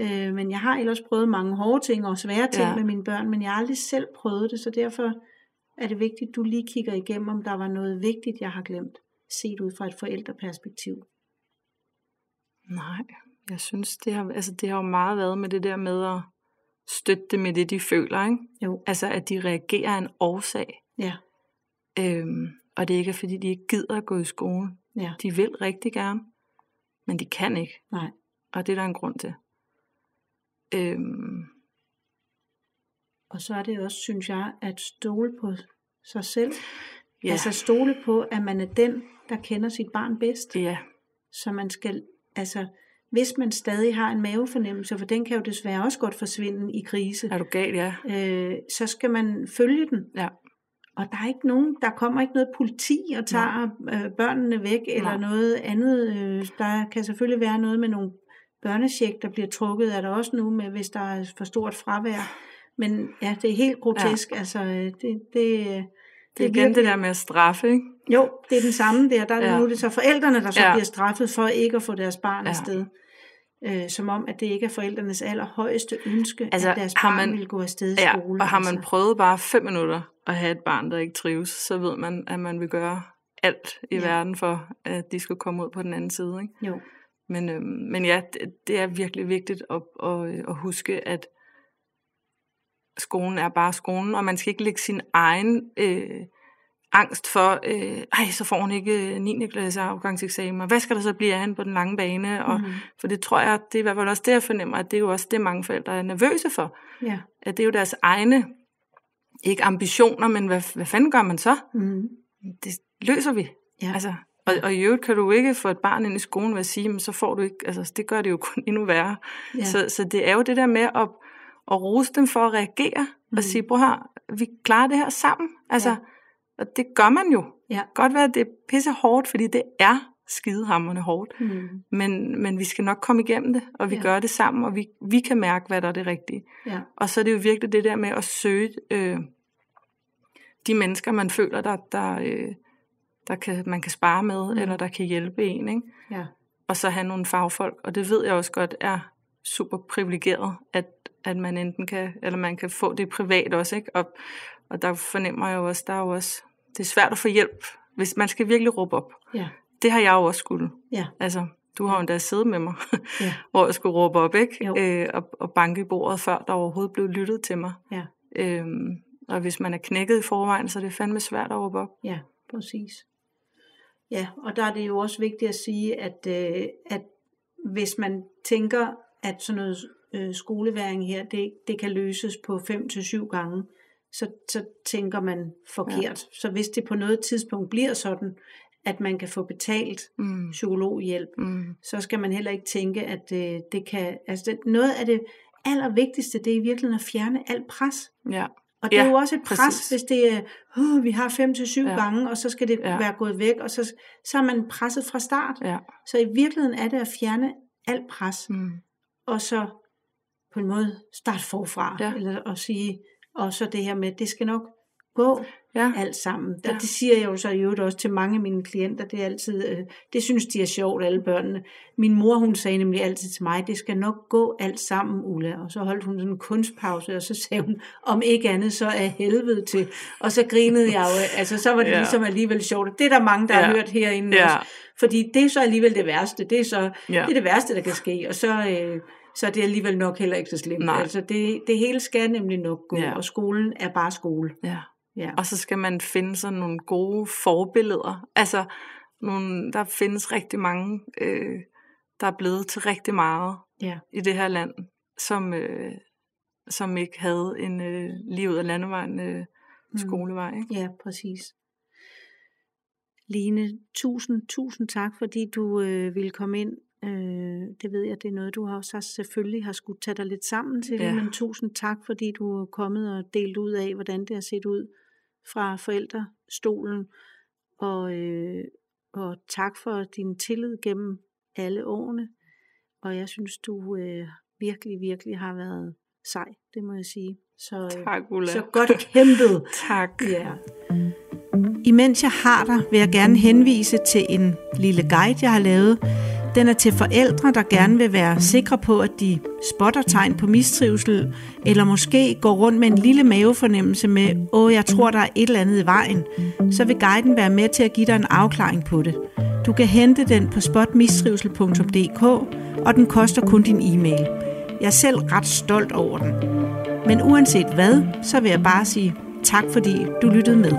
Øh, men jeg har ellers prøvet mange hårde ting og svære ting ja. med mine børn, men jeg har aldrig selv prøvet det, så derfor er det vigtigt, at du lige kigger igennem, om der var noget vigtigt, jeg har glemt, set ud fra et forældreperspektiv. Nej, jeg synes, det har, altså det har jo meget været med det der med at støtte dem med det, de føler. Ikke? Jo. Altså, at de reagerer af en årsag. Ja. Øhm, og det ikke er, fordi de ikke gider at gå i skole. Ja. De vil rigtig gerne, men de kan ikke. Nej. Og det er der en grund til. Øhm. Og så er det også, synes jeg, at stole på sig selv. Ja. Altså stole på, at man er den, der kender sit barn bedst. Ja. Så man skal, altså, hvis man stadig har en mavefornemmelse, for den kan jo desværre også godt forsvinde i krise. Er du gal, ja. Øh, så skal man følge den. Ja. Og der er ikke nogen, der kommer ikke noget politi og tager øh, børnene væk, eller Nej. noget andet. Øh, der kan selvfølgelig være noget med nogle børnesjek, der bliver trukket, er der også nu, med, hvis der er for stort fravær. Men ja, det er helt grotesk. Ja. Altså, det, det, det, er igen virkelig... det der med at straffe, ikke? Jo, det er den samme der. der ja. Nu er det så forældrene, der så ja. bliver straffet for ikke at få deres barn ja. afsted. Øh, som om, at det ikke er forældrenes allerhøjeste ønske, altså, at deres barn man, vil gå afsted i ja, skole. og har man altså. prøvet bare fem minutter at have et barn, der ikke trives, så ved man, at man vil gøre alt i ja. verden for, at de skal komme ud på den anden side. Ikke? Jo. Men, øh, men ja, det, det er virkelig vigtigt at, at, at huske, at skolen er bare skolen, og man skal ikke lægge sin egen øh, angst for, øh, ej, så får hun ikke 9. Øh, klasse afgangseksamen, og hvad skal der så blive af hende på den lange bane? Og, mm-hmm. For det tror jeg, det er i hvert fald også det, jeg fornemmer, at det er jo også det, mange forældre er nervøse for. Ja. At det er jo deres egne, ikke ambitioner, men hvad, hvad fanden gør man så? Mm-hmm. Det løser vi. Ja. Altså, og, og i øvrigt kan du ikke få et barn ind i skolen ved at sige, men så får du ikke, altså det gør det jo kun endnu værre. Ja. Så, så det er jo det der med at, at rose dem for at reagere, mm. og sige, bror her, vi klarer det her sammen. Altså, ja og det gør man jo. Ja. Godt være, at det er pisse hårdt, fordi det er skidehammerende hårdt. Mm. Men, men vi skal nok komme igennem det, og vi ja. gør det sammen, og vi, vi kan mærke, hvad der er det rigtige. Ja. Og så er det jo virkelig det der med at søge øh, de mennesker, man føler, der, der, øh, der kan, man kan spare med, mm. eller der kan hjælpe en. Ikke? Ja. Og så have nogle fagfolk, og det ved jeg også godt er super privilegeret, at, at man enten kan, eller man kan få det privat også, ikke? Og, og der fornemmer jeg jo også, der er jo også det er svært at få hjælp, hvis man skal virkelig råbe op. Ja. Det har jeg jo også skulle. Ja. Altså, du har jo endda siddet med mig, ja. [LAUGHS] hvor jeg skulle råbe op, ikke? Øh, og, og banke i bordet, før der overhovedet blev lyttet til mig. Ja. Øhm, og hvis man er knækket i forvejen, så er det fandme svært at råbe op. Ja, præcis. Ja, og der er det jo også vigtigt at sige, at, øh, at hvis man tænker, at sådan noget øh, skoleværing her, det, det kan løses på 5 til syv gange, så, så tænker man forkert. Ja. Så hvis det på noget tidspunkt bliver sådan, at man kan få betalt mm. psykologhjælp, mm. så skal man heller ikke tænke, at øh, det kan... Altså det, noget af det allervigtigste, det er i virkeligheden at fjerne alt pres. Ja. Og det ja, er jo også et pres, præcis. hvis det er, uh, vi har fem til syv ja. gange, og så skal det ja. være gået væk, og så, så er man presset fra start. Ja. Så i virkeligheden er det at fjerne alt pres, Mm. og så på en måde starte forfra, Ja. eller at sige, og så det her med, det skal nok gå Ja. alt sammen. Ja. Ja. Det siger jeg jo så i øvrigt også til mange af mine klienter, det er altid, øh, det synes de er sjovt, alle børnene. Min mor, hun sagde nemlig altid til mig, det skal nok gå alt sammen, Ulla. Og så holdt hun sådan en kunstpause, og så sagde hun, om ikke andet, så er helvede til. Og så grinede jeg jo, altså så var det Ja. ligesom alligevel sjovt. Det er der mange, der. Ja. har hørt herinde Ja. også. Fordi det er så alligevel det værste. Det er så Ja. det, er det værste, der kan ske. Og så, øh, så er det alligevel nok heller ikke så slemt. Nej. Altså det, det hele skal nemlig nok gå, Ja. ja. og skolen er bare skole. ja. Ja. Og så skal man finde sådan nogle gode forbilleder. Altså, nogle, der findes rigtig mange, øh, der er blevet til rigtig meget Ja. i det her land, som, øh, som ikke havde en øh, lige ud af landevejen øh, Mm. skolevej. Ikke? Ja, præcis. Line, tusind, tusind tak, fordi du øh, ville komme ind. Øh, det ved jeg, det er noget, du har også selvfølgelig har skulle tage dig lidt sammen til, ja. men tusind tak, fordi du er kommet og delt ud af, hvordan det har set ud fra forældrestolen. Og, øh, og tak for din tillid gennem alle årene. Og jeg synes, du øh, virkelig, virkelig har været sej, det må jeg sige. Så, øh, Tak, Ulla. så godt kæmpet. [LAUGHS] Tak. Ja. Imens jeg har dig, vil jeg gerne henvise til en lille guide, jeg har lavet. Den er til forældre, der gerne vil være sikre på, at de spotter tegn på mistrivsel, eller måske går rundt med en lille mavefornemmelse med, åh, jeg tror, der er et eller andet i vejen. Så vil guiden være med til at give dig en afklaring på det. Du kan hente den på spotmistrivsel.dk, og den koster kun din e-mail. Jeg er selv ret stolt over den. Men uanset hvad, så vil jeg bare sige tak, fordi du lyttede med.